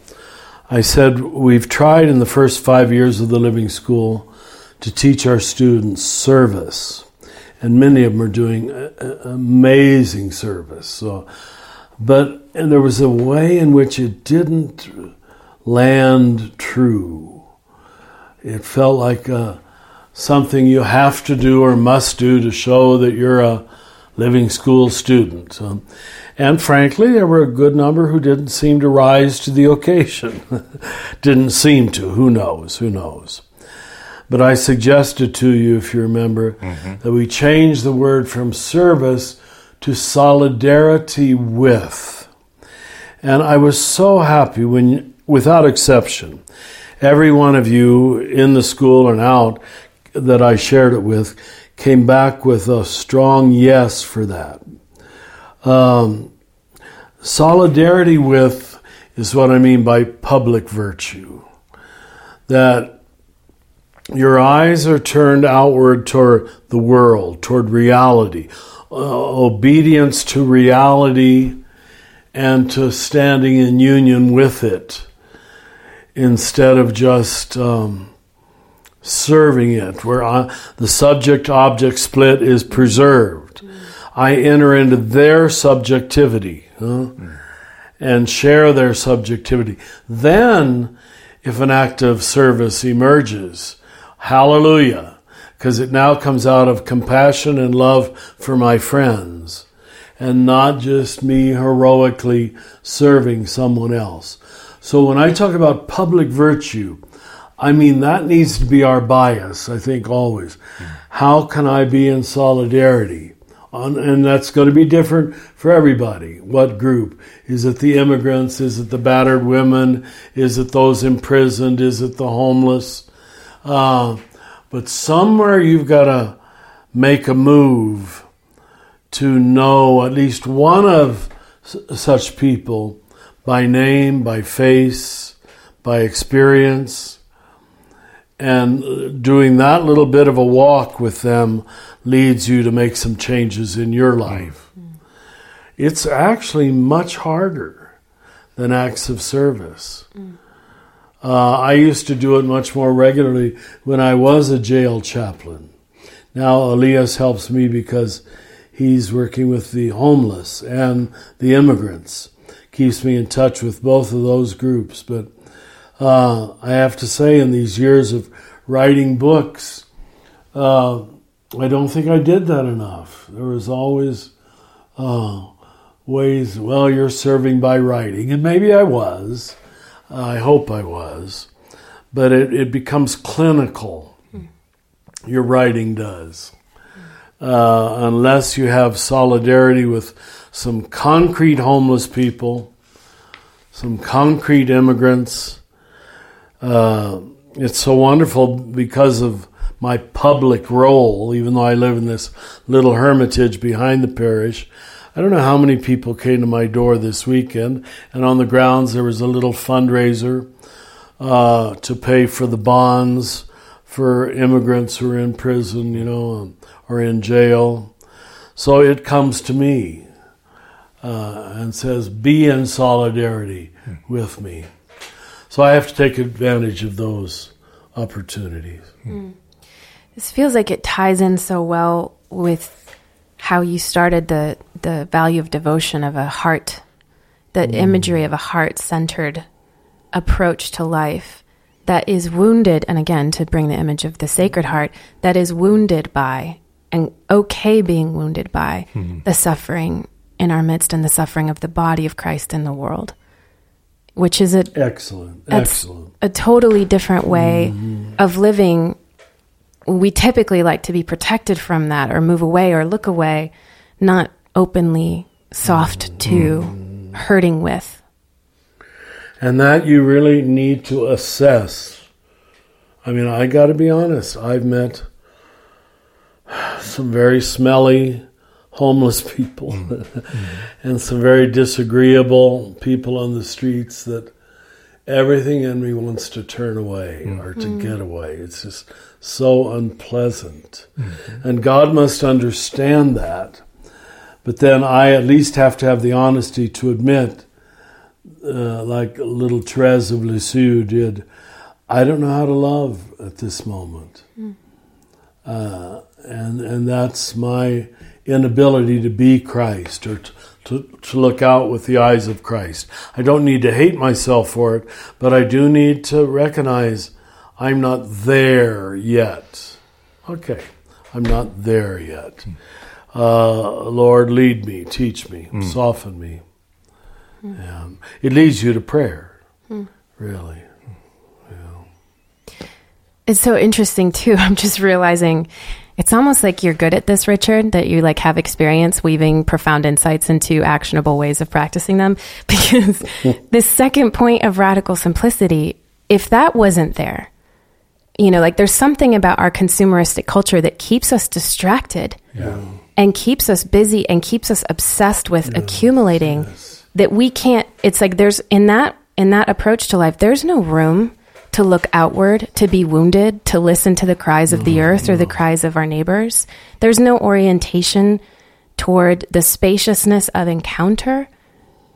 I said, We've tried in the first five years of the Living School to teach our students service. And many of them are doing amazing service. So, but there was a way in which it didn't land true. It felt like uh, something you have to do or must do to show that you're a living school student. Um, and frankly, there were a good number who didn't seem to rise to the occasion. didn't seem to. Who knows? Who knows? But I suggested to you, if you remember, mm-hmm. that we change the word from service to solidarity with. And I was so happy when, without exception, every one of you in the school and out that I shared it with came back with a strong yes for that. Um, solidarity with is what I mean by public virtue. That your eyes are turned outward toward the world, toward reality, uh, obedience to reality and to standing in union with it instead of just um, serving it, where I, the subject object split is preserved. I enter into their subjectivity huh? and share their subjectivity. Then, if an act of service emerges, hallelujah, because it now comes out of compassion and love for my friends and not just me heroically serving someone else. So when I talk about public virtue, I mean that needs to be our bias, I think always. How can I be in solidarity? and that's going to be different for everybody. What group? Is it the immigrants? Is it the battered women? Is it those imprisoned? Is it the homeless? Uh, but somewhere you've got to make a move to know at least one of such people by name, by face, by experience. And doing that little bit of a walk with them leads you to make some changes in your life. It's actually much harder than acts of service. Uh, I used to do it much more regularly when I was a jail chaplain. Now Elias helps me because he's working with the homeless and the immigrants. Keeps me in touch with both of those groups. But uh, I have to say, in these years of writing books, uh, I don't think I did that enough. There was always uh, ways, well, you're serving by writing, and maybe I was. I hope I was. But it, it becomes clinical. Your writing does. Uh, unless you have solidarity with some concrete homeless people, some concrete immigrants. Uh, it's so wonderful because of my public role, even though I live in this little hermitage behind the parish. I don't know how many people came to my door this weekend, and on the grounds there was a little fundraiser uh, to pay for the bonds for immigrants who are in prison, you know, or in jail. So it comes to me uh, and says, Be in solidarity with me. So I have to take advantage of those opportunities. Mm. This feels like it ties in so well with how you started the the value of devotion of a heart, the mm. imagery of a heart centered approach to life that is wounded, and again to bring the image of the Sacred Heart that is wounded by and okay being wounded by mm. the suffering in our midst and the suffering of the body of Christ in the world, which is a excellent, excellent, a totally different way mm-hmm. of living we typically like to be protected from that or move away or look away, not openly soft to hurting with. And that you really need to assess. I mean, I got to be honest, I've met some very smelly homeless people and some very disagreeable people on the streets that everything in me wants to turn away mm. or to mm. get away. It's just so unpleasant. Mm-hmm. And God must understand that. But then I at least have to have the honesty to admit, uh, like little Therese of Lisieux did, I don't know how to love at this moment. Mm. Uh, and, and that's my inability to be Christ or to, to, to look out with the eyes of Christ. I don't need to hate myself for it, but I do need to recognize I'm not there yet. Okay, I'm not there yet. Uh, Lord, lead me, teach me, Hmm. soften me. Um, it leads you to prayer, really. It's so interesting too. I'm just realizing it's almost like you're good at this, Richard, that you like have experience weaving profound insights into actionable ways of practicing them. Because this second point of radical simplicity, if that wasn't there, you know, like there's something about our consumeristic culture that keeps us distracted and keeps us busy and keeps us obsessed with accumulating that we can't it's like there's in that in that approach to life there's no room to look outward to be wounded to listen to the cries of the earth or the cries of our neighbors. There's no orientation toward the spaciousness of encounter.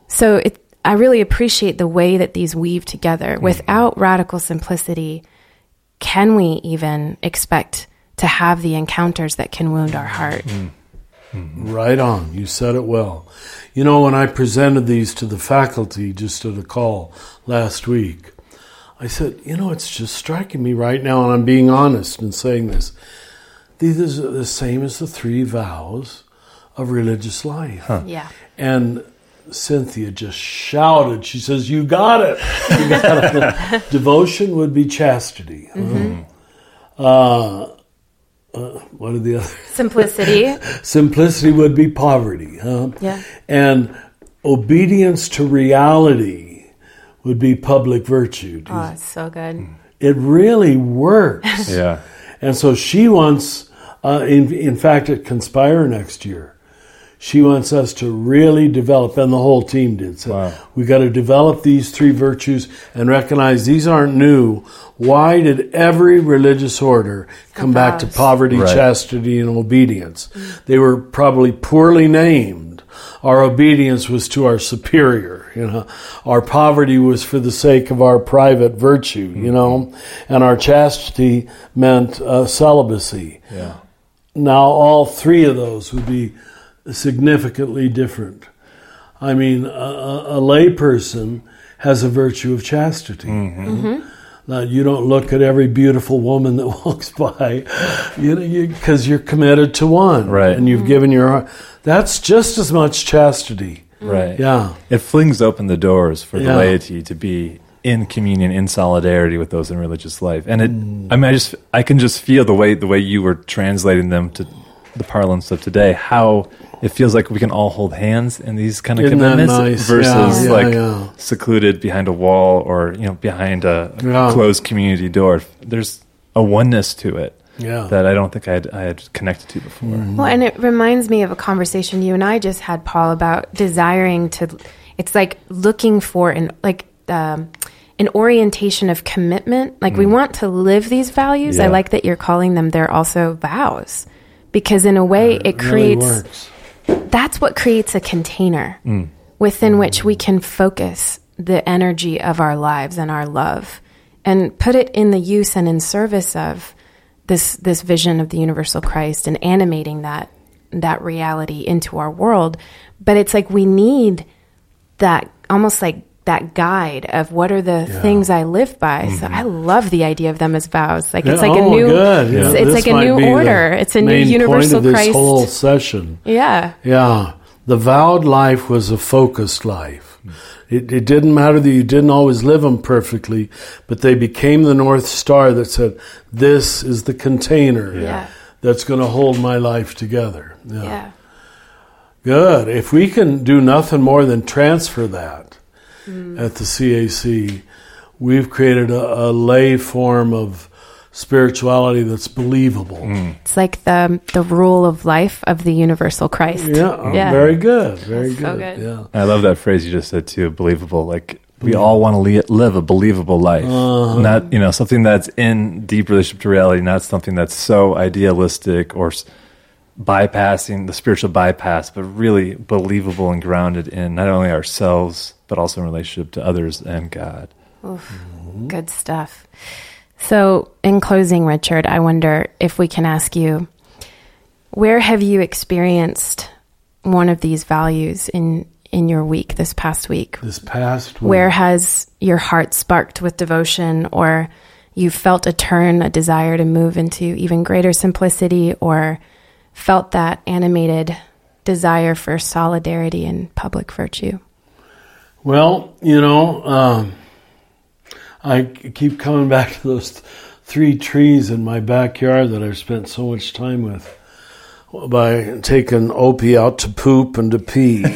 So it, i really appreciate the way that these weave together. Mm-hmm. Without radical simplicity can we even expect to have the encounters that can wound our heart mm. Right on. You said it well. You know, when I presented these to the faculty just at a call last week, I said, you know, it's just striking me right now, and I'm being honest in saying this. These are the same as the three vows of religious life. yeah And Cynthia just shouted. She says, "You got it! You got it." Devotion would be chastity. Hmm. Uh, uh, what are the other? simplicity Simplicity would be poverty. Huh? Yeah. And obedience to reality would be public virtue. oh it's so good It really works. Yeah. And so she wants, uh, in, in fact, at Conspire next year, she wants us to really develop, and the whole team did. So Wow. we got to develop these three virtues and recognize these aren't new. Why did every religious order come back to poverty, Right. chastity, and obedience? They were probably poorly named. Our obedience was to our superior, you know. Our poverty was for the sake of our private virtue, you know. And our chastity meant uh, celibacy. Yeah. Now, all three of those would be significantly different. I mean, a, a, a layperson has a virtue of chastity. Mm-hmm. Mm-hmm. Now, you don't look at every beautiful woman that walks by, you know, because you, are committed to one, Right. And you've mm-hmm. given your heart. That's just as much chastity. Right. Yeah. It flings open the doors for the Yeah. laity to be in communion, in solidarity with those in religious life. And it, Mm. I mean, I just, I can just feel the way, the way you were translating them to the parlance of today, how it feels like we can all hold hands in these kind of Isn't that commitments nice? versus Yeah, yeah, like yeah. secluded behind a wall or, you know, behind a, a Yeah. closed community door. There's a oneness to it Yeah. that I don't think I had, I had connected to before. Well, and it reminds me of a conversation you and I just had, Paul, about desiring to. It's like looking for an like um, an orientation of commitment. Like we want to live these values. I like that you're calling them. They're also vows, because in a way it Really creates. works. That's what creates a container Mm. within which we can focus the energy of our lives and our love, and put it in the use and in service of this this vision of the universal Christ and animating that that reality into our world. But it's like we need that almost like that guide of what are the things I live by. So I love the idea of them as vows. Like it's Mm-hmm. Yeah, like oh, a new good. it's, Yeah, it's like a new order. It's a new universal point of this Christ. whole session. yeah. Yeah, the vowed life was a focused life. It, it didn't matter that you didn't always live them perfectly, but they became the North Star that said, This is the container Yeah. that's going to hold my life together. Yeah. Yeah. Good. If we can do nothing more than transfer that Mm. at the CAC, we've created a, a lay form of spirituality that's believable. It's like the the rule of life of the universal Christ. Yeah, Yeah. very good. Very That's so good. good. Yeah. I love that phrase you just said too. Believable. Like we all want to le- live a believable life, Uh-huh. not you know something that's in deep relationship to reality, not something that's so idealistic or s- bypassing the spiritual bypass, but really believable and grounded in not only ourselves but also in relationship to others and God. Oof, mm-hmm. Good stuff. So, in closing, Richard, I wonder if we can ask you where have you experienced one of these values in in your week this past week? This past week. Where has your heart sparked with devotion or you felt a turn, a desire to move into even greater simplicity or felt that animated desire for solidarity and public virtue? Well, you know, um, I keep coming back to those th- three trees in my backyard that I've spent so much time with by taking Opie out to poop and to pee.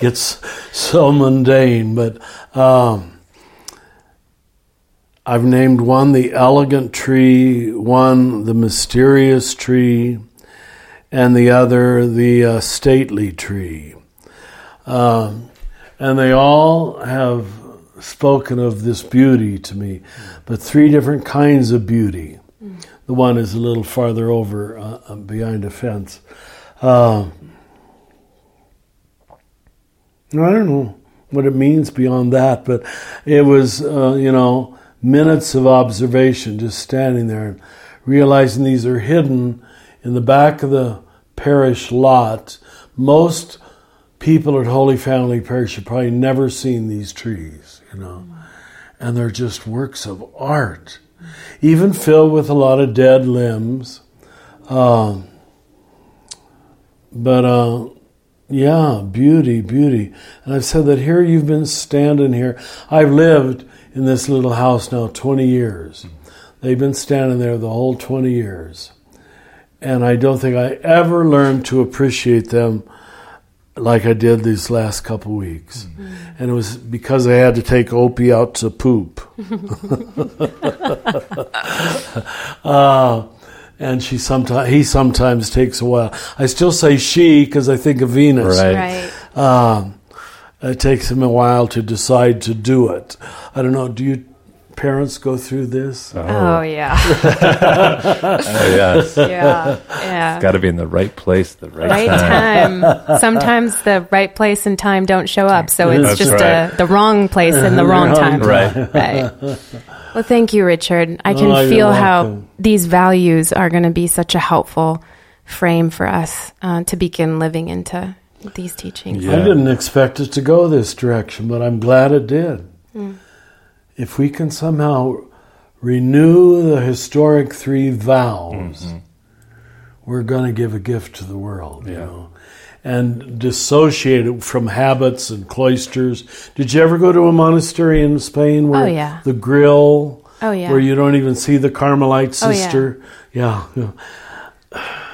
it's so mundane, but um, I've named one the elegant tree, one the mysterious tree, and the other the uh, stately tree. Um, and they all have spoken of this beauty to me, but three different kinds of beauty. The one is a little farther over uh, uh behind a fence. Uh, I don't know what it means beyond that, but it was, uh, you know, minutes of observation, just standing there and realizing these are hidden in the back of the parish lot. Most people at Holy Family Parish have probably never seen these trees, you know, and they're just works of art even filled with a lot of dead limbs. Uh, but uh, yeah, beauty, beauty. And I've said that here you've been standing here. I've lived in this little house now 20 years. They've been standing there the whole 20 years. And I don't think I ever learned to appreciate them like I did these last couple weeks. Mm-hmm. And it was because I had to take Opie out to poop. uh, and she sometimes he sometimes takes a while. I still say she because I think of Venus. Right. Right. Uh, it takes him a while to decide to do it. I don't know. Do you parents go through this? Oh, oh yeah. oh, yes. Yeah. Yeah. It's got to be in the right place, the right, right time. time. Sometimes the right place and time don't show up, so it's That's just right. a, the wrong place and the wrong time. Right. Right. Well, thank you, Richard. I can Oh, feel how these values are going to be such a helpful frame for us uh, to begin living into these teachings. Yeah. I didn't expect it to go this direction, but I'm glad it did. Mm. If we can somehow renew the historic three vows, we're going to give a gift to the world, you know, and dissociate it from habits and cloisters. Did you ever go to a monastery in Spain where Oh, yeah. the grill, Oh, yeah. where you don't even see the Carmelite sister? Oh, yeah. sister? yeah. yeah.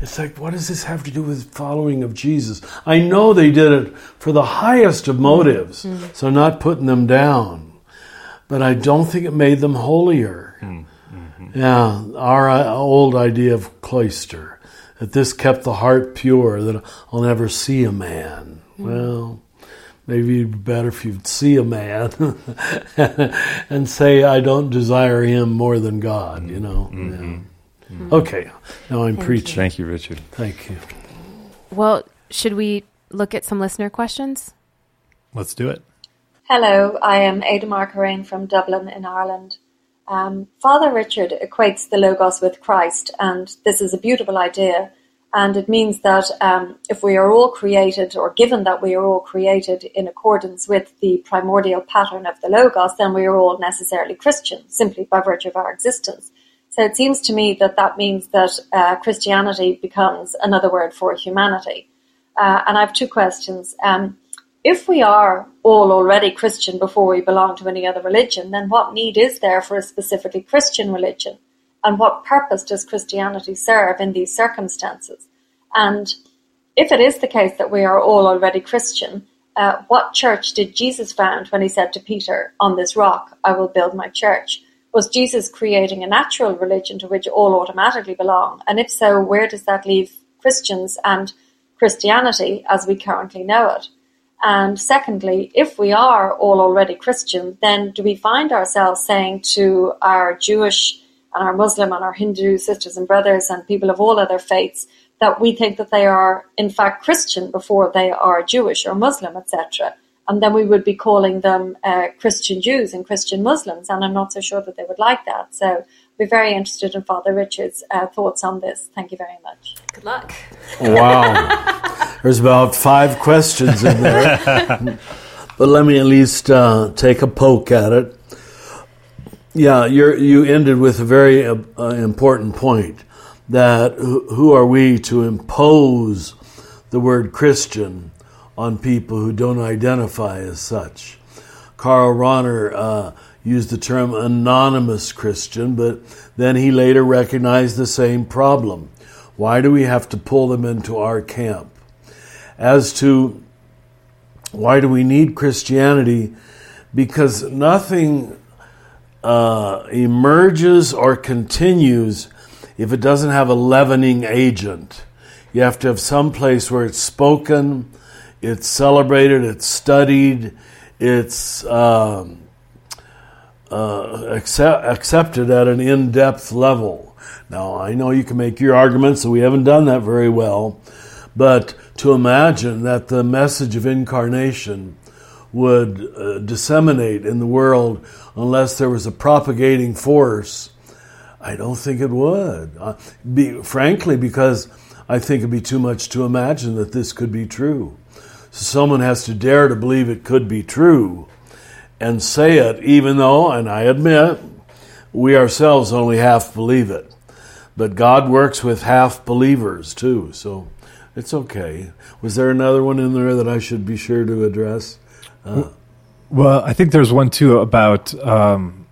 It's like, what does this have to do with following of Jesus? I know they did it for the highest of motives, Mm-hmm. so not putting them down, but I don't think it made them holier. Mm-hmm. Yeah, our uh, old idea of cloister, that this kept the heart pure, that I'll never see a man. Mm-hmm. Well, maybe it'd be better if you'd see a man and say, I don't desire him more than God, you know? Yeah. Okay, now I'm preaching. Thank you, Richard. Thank you. Well, should we look at some listener questions? Let's do it. Hello, I am Ada Markerain from Dublin in Ireland. Um, Father Richard equates the Logos with Christ, and this is a beautiful idea. And it means that um, if we are all created, or given that we are all created in accordance with the primordial pattern of the Logos, then we are all necessarily Christian, simply by virtue of our existence. So it seems to me that that means that uh, Christianity becomes another word for humanity. Uh, and I have two questions. Um, if we are all already Christian before we belong to any other religion, then what need is there for a specifically Christian religion? And what purpose does Christianity serve in these circumstances? And if it is the case that we are all already Christian, uh, what church did Jesus found when he said to Peter, On this rock I will build my church? Was Jesus creating a natural religion to which all automatically belong? And if so, where does that leave Christians and Christianity as we currently know it? And secondly, if we are all already Christian, then do we find ourselves saying to our Jewish and our Muslim and our Hindu sisters and brothers and people of all other faiths that we think that they are in fact Christian before they are Jewish or Muslim, etc.? and then we would be calling them uh, Christian Jews and Christian Muslims, and I'm not so sure that they would like that. So we're very interested in Father Richard's uh, thoughts on this. Thank you very much. Good luck. Wow. There's about five questions in there. but let me at least uh, take a poke at it. Yeah, you you ended with a very uh, uh, important point that who, who are we to impose the word Christian on people who don't identify as such? Karl Rahner uh, used the term anonymous Christian, but then he later recognized the same problem. Why do we have to pull them into our camp? As to why do we need Christianity? Because nothing uh, emerges or continues if it doesn't have a leavening agent. You have to have some place where it's spoken, it's celebrated, it's studied, it's um, uh, accept, accepted at an in depth level. Now, I know you can make your arguments, and we haven't done that very well, but to imagine that the message of incarnation would uh, disseminate in the world unless there was a propagating force, I don't think it would. Uh, be, frankly, because I think it'd be too much to imagine that this could be true. So someone has to dare to believe it could be true and say it, even though, and I admit, we ourselves only half believe it. But God works with half believers too, so it's okay. Was there another one in there that I should be sure to address? Uh, well, I think there's one too about um,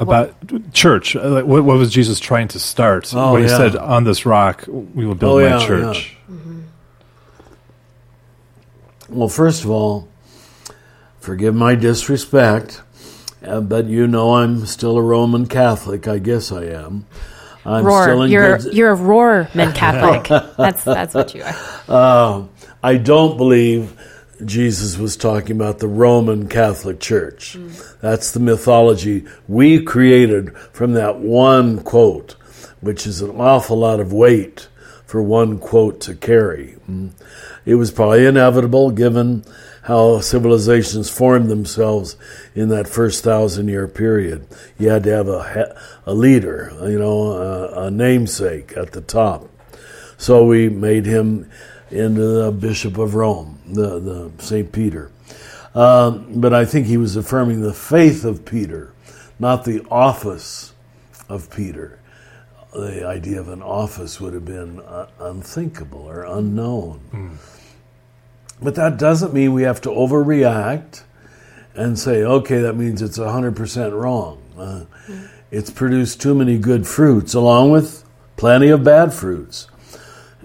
about what? church. Uh, like, what, what, was Jesus trying to start oh, when yeah. he said, "On this rock we will build oh, my yeah, church"? Yeah. Mm-hmm. Well, first of all, forgive my disrespect, uh, but you know I'm still a Roman Catholic. I guess I am. I'm roar. still in you're good... you're a Roman Catholic. that's that's what you are. Uh, I don't believe Jesus was talking about the Roman Catholic Church. Mm. That's the mythology we created from that one quote, which is an awful lot of weight for one quote to carry. Mm. It was probably inevitable given how civilizations formed themselves in that first thousand year period. You had to have a, a leader, you know, a, a namesake at the top. So we made him into the Bishop of Rome, the, the St. Peter. Um, but I think he was affirming the faith of Peter, not the office of Peter. The idea of an office would have been uh, unthinkable or unknown. Mm. But that doesn't mean we have to overreact and say, okay, that means it's 100% wrong. Uh. It's produced too many good fruits, along with plenty of bad fruits.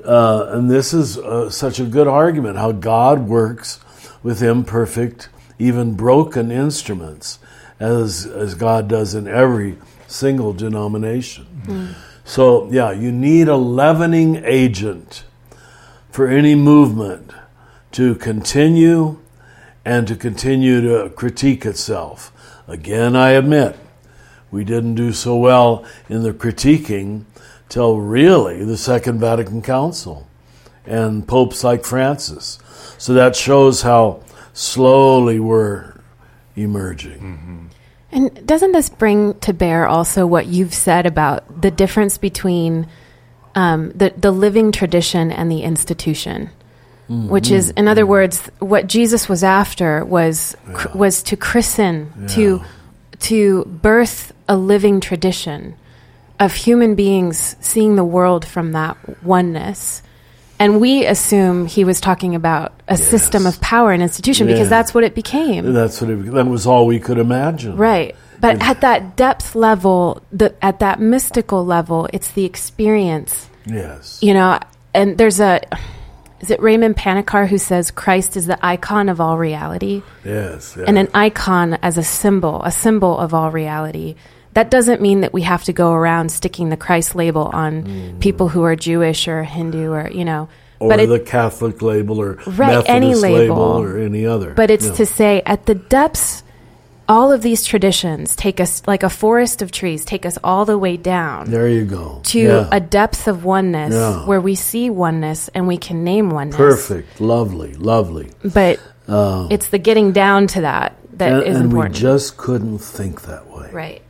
Uh, and this is uh, such a good argument how God works with imperfect, even broken instruments, as, as God does in every single denomination. Mm. So, yeah, you need a leavening agent for any movement to continue and to continue to critique itself. Again, I admit, we didn't do so well in the critiquing till really the Second Vatican Council and popes like Francis. So that shows how slowly we're emerging. Mm-hmm. And doesn't this bring to bear also what you've said about the difference between um, the the living tradition and the institution? Mm-hmm. Which is, in other words, what Jesus was after was yeah. cr- was to christen, yeah. to to birth a living tradition of human beings seeing the world from that oneness. And we assume he was talking about a yes. system of power and institution yeah. because that's what it became. That's what it, that was all we could imagine. Right. But at that depth level, the, at that mystical level, it's the experience. Yes. You know, and there's a is it Raymond Panikkar who says Christ is the icon of all reality? Yes. Yeah. And an icon as a symbol, a symbol of all reality. That doesn't mean that we have to go around sticking the Christ label on mm. people who are Jewish or Hindu or, you know. Or but the it, Catholic label or right, Methodist any label, label or any other. But it's to say at the depths all of these traditions take us like a forest of trees take us all the way down there you go to yeah. a depth of oneness yeah. where we see oneness and we can name oneness perfect lovely lovely but Uh, it's the getting down to that that and, is and important. we just couldn't think that way. right.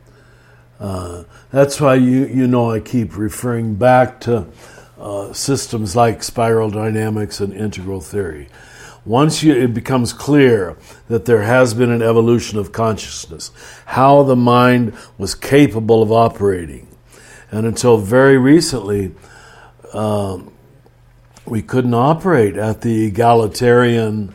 Uh, that's why you you know I keep referring back to uh, systems like spiral dynamics and integral theory. Once you, it becomes clear that there has been an evolution of consciousness, how the mind was capable of operating, and until very recently, um, we couldn't operate at the egalitarian.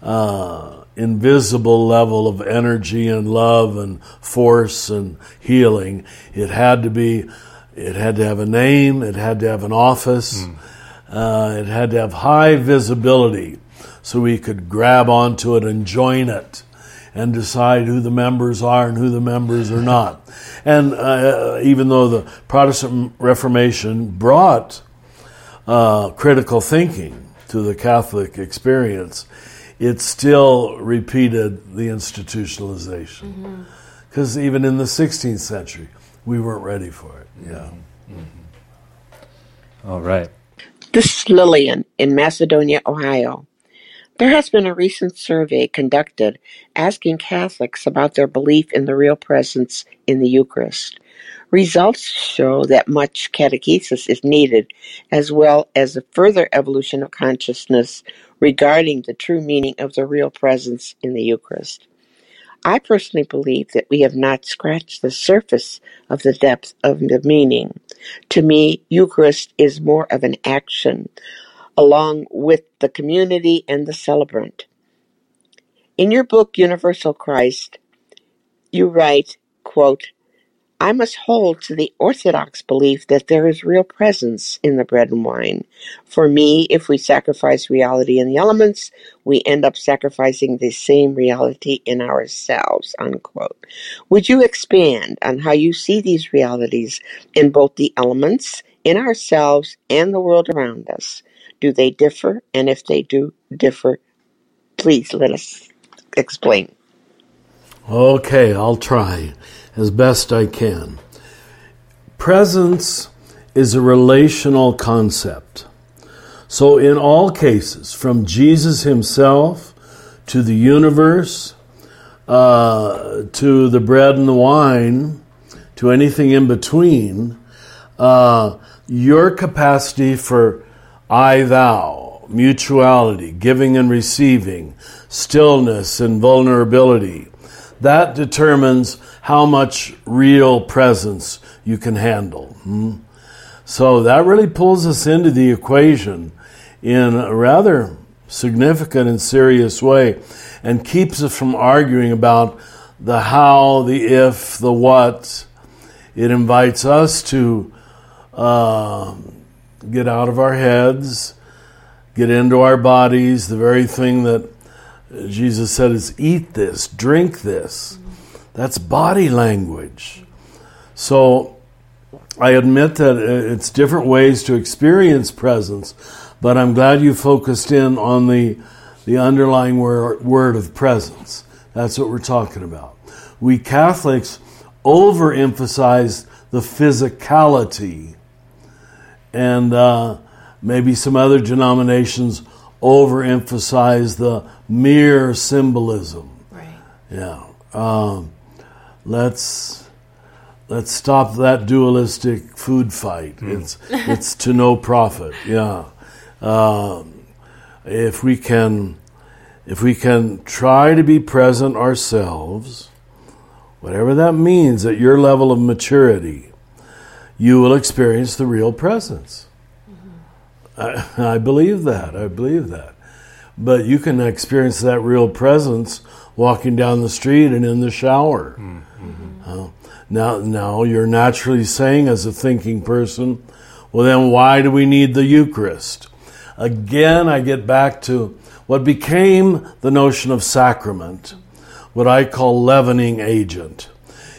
Uh, invisible level of energy and love and force and healing. It had to be, it had to have a name, it had to have an office, mm. uh, it had to have high visibility so we could grab onto it and join it and decide who the members are and who the members are not. And uh, even though the Protestant Reformation brought uh, critical thinking to the Catholic experience, it still repeated the institutionalization. Because mm-hmm. even in the 16th century, we weren't ready for it. Yeah. Mm-hmm. All right. This is Lillian in Macedonia, Ohio. There has been a recent survey conducted asking Catholics about their belief in the real presence in the Eucharist. Results show that much catechesis is needed, as well as a further evolution of consciousness regarding the true meaning of the real presence in the Eucharist. I personally believe that we have not scratched the surface of the depth of the meaning. To me, Eucharist is more of an action, along with the community and the celebrant. In your book, Universal Christ, you write, quote, I must hold to the orthodox belief that there is real presence in the bread and wine. For me, if we sacrifice reality in the elements, we end up sacrificing the same reality in ourselves. Unquote. Would you expand on how you see these realities in both the elements, in ourselves, and the world around us? Do they differ? And if they do differ, please let us explain. Okay, I'll try as best I can. Presence is a relational concept. So, in all cases, from Jesus himself to the universe, uh, to the bread and the wine, to anything in between, uh, your capacity for I thou, mutuality, giving and receiving, stillness and vulnerability, that determines how much real presence you can handle. Hmm? So that really pulls us into the equation in a rather significant and serious way and keeps us from arguing about the how, the if, the what. It invites us to uh, get out of our heads, get into our bodies, the very thing that Jesus said is eat this, drink this. That's body language. So I admit that it's different ways to experience presence, but I'm glad you focused in on the, the underlying word, word of presence. That's what we're talking about. We Catholics overemphasize the physicality, and uh, maybe some other denominations overemphasize the mere symbolism. Right. Yeah. Um, let's let's stop that dualistic food fight. Mm. It's it's to no profit. Yeah, um, if we can, if we can try to be present ourselves, whatever that means at your level of maturity, you will experience the real presence. Mm-hmm. I, I believe that. I believe that. But you can experience that real presence walking down the street and in the shower. Mm-hmm. Uh, now, now you're naturally saying, as a thinking person, well, then why do we need the Eucharist? Again, I get back to what became the notion of sacrament, what I call leavening agent.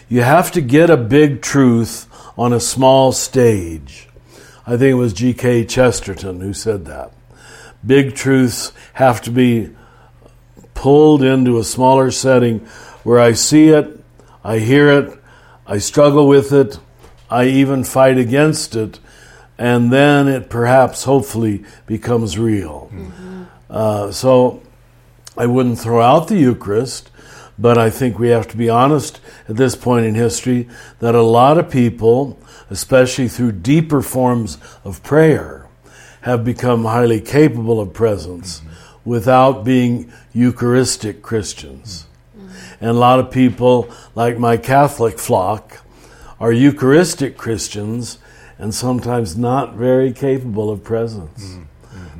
You have to get a big truth on a small stage. I think it was G.K. Chesterton who said that. Big truths have to be pulled into a smaller setting where I see it, I hear it, I struggle with it, I even fight against it, and then it perhaps, hopefully, becomes real. Mm-hmm. Uh, so I wouldn't throw out the Eucharist, but I think we have to be honest at this point in history that a lot of people, especially through deeper forms of prayer, have become highly capable of presence mm-hmm. without being Eucharistic Christians. Mm-hmm. And a lot of people, like my Catholic flock, are Eucharistic Christians and sometimes not very capable of presence. Mm-hmm.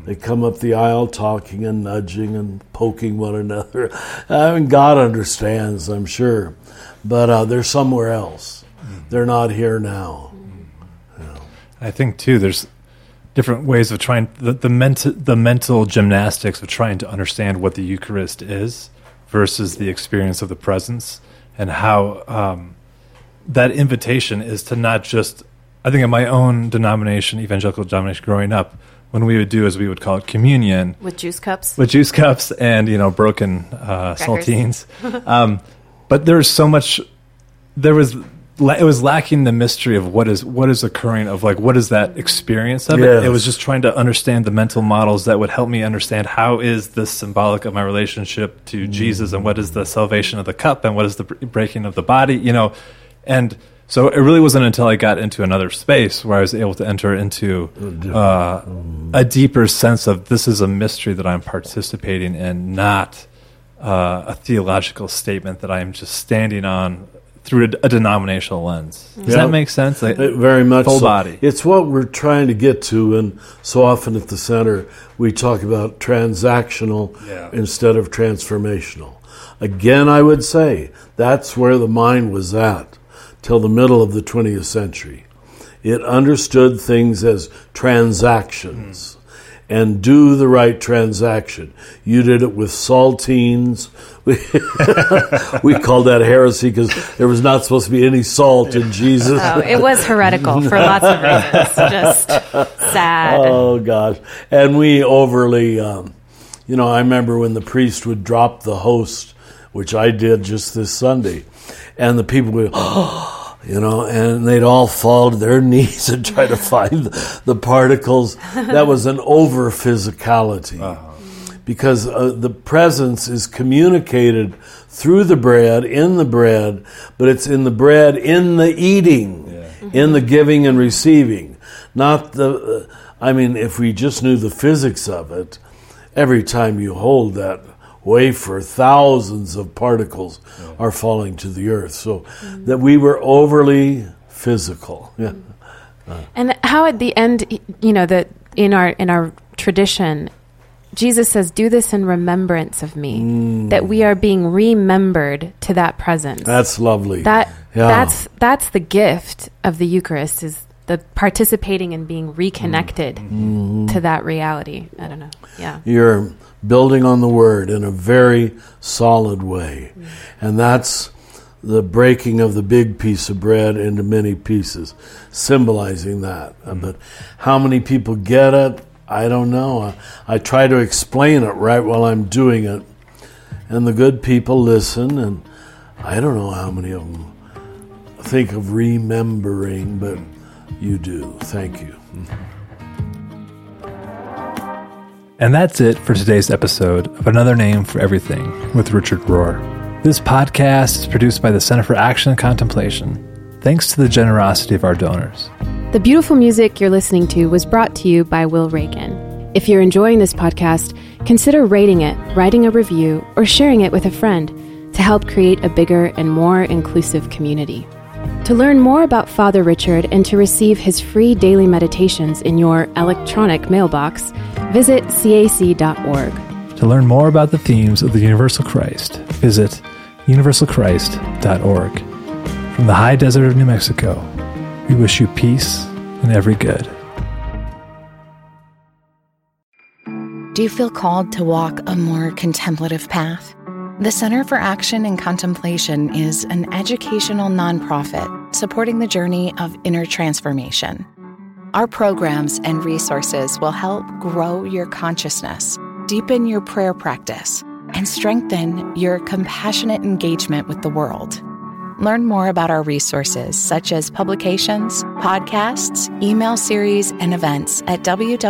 They come up the aisle talking and nudging and poking one another. I mean, God understands, I'm sure, but uh, they're somewhere else. They're not here now. I think too. There's different ways of trying the the, mental the mental gymnastics of trying to understand what the Eucharist is versus the experience of the presence and how um, that invitation is to not just. I think in my own denomination, evangelical denomination, growing up when we would do, as we would call it, communion with juice cups, with juice cups, and you know, broken uh, saltines. um, but there's so much. There was it was lacking the mystery of what is what is occurring of like what is that experience of yes. it. It was just trying to understand the mental models that would help me understand how is this symbolic of my relationship to mm. Jesus and what is the salvation of the cup and what is the breaking of the body, you know, and so it really wasn't until I got into another space where I was able to enter into uh, a deeper sense of this is a mystery that I'm participating in, not uh, a theological statement that I'm just standing on through a, a denominational lens. Does yeah. that make sense? Like, very much full so. body. It's what we're trying to get to, and so often at the center we talk about transactional yeah. instead of transformational. Again, I would say that's where the mind was at till the middle of the 20th century. It understood things as transactions and do the right transaction. You did it with saltines. We, called that heresy because there was not supposed to be any salt in Jesus. Oh, it was heretical for lots of reasons. Just sad. Oh, gosh. And we overly, um, you know, I remember when the priest would drop the host, which I did just this Sunday and the people would, oh, you know, and they'd all fall to their knees and try to find the, the particles. That was an over physicality. Uh-huh. Because uh, the presence is communicated through the bread, in the bread, but it's in the bread, in the eating, yeah. mm-hmm. in the giving and receiving. Not the, uh, I mean, if we just knew the physics of it, every time you hold that wafer, thousands of particles yeah. are falling to the earth. So mm-hmm. that we were overly physical. Yeah. Uh. And how at the end, you know, that in our in our tradition, Jesus says, "Do this in remembrance of me." Mm. That we are being remembered to that presence. That's lovely. That yeah. that's that's the gift of the Eucharist is the participating and being reconnected mm. to that reality. I don't know. Yeah. You're building on the word in a very solid way. Mm. And that's the breaking of the big piece of bread into many pieces, symbolizing that. Mm. But how many people get it? I don't know. I, I try to explain it right while I'm doing it. And the good people listen, and I don't know how many of them think of remembering, but you do. Thank you. Mm-hmm. And that's it for today's episode of Another Name for Everything with Richard Rohr. This podcast is produced by the Center for Action and Contemplation, thanks to the generosity of our donors. The beautiful music you're listening to was brought to you by Will Reagan. If you're enjoying this podcast, consider rating it, writing a review, or sharing it with a friend to help create a bigger and more inclusive community. To learn more about Father Richard and to receive his free daily meditations in your electronic mailbox, visit cac.org. To learn more about the themes of the Universal Christ, visit universalchrist.org. From the high desert of New Mexico, we wish you peace and every good. Do you feel called to walk a more contemplative path? The Center for Action and Contemplation is an educational nonprofit supporting the journey of inner transformation. Our programs and resources will help grow your consciousness, deepen your prayer practice, and strengthen your compassionate engagement with the world. Learn more about our resources, such as publications, podcasts, email series, and events at www.cac.org.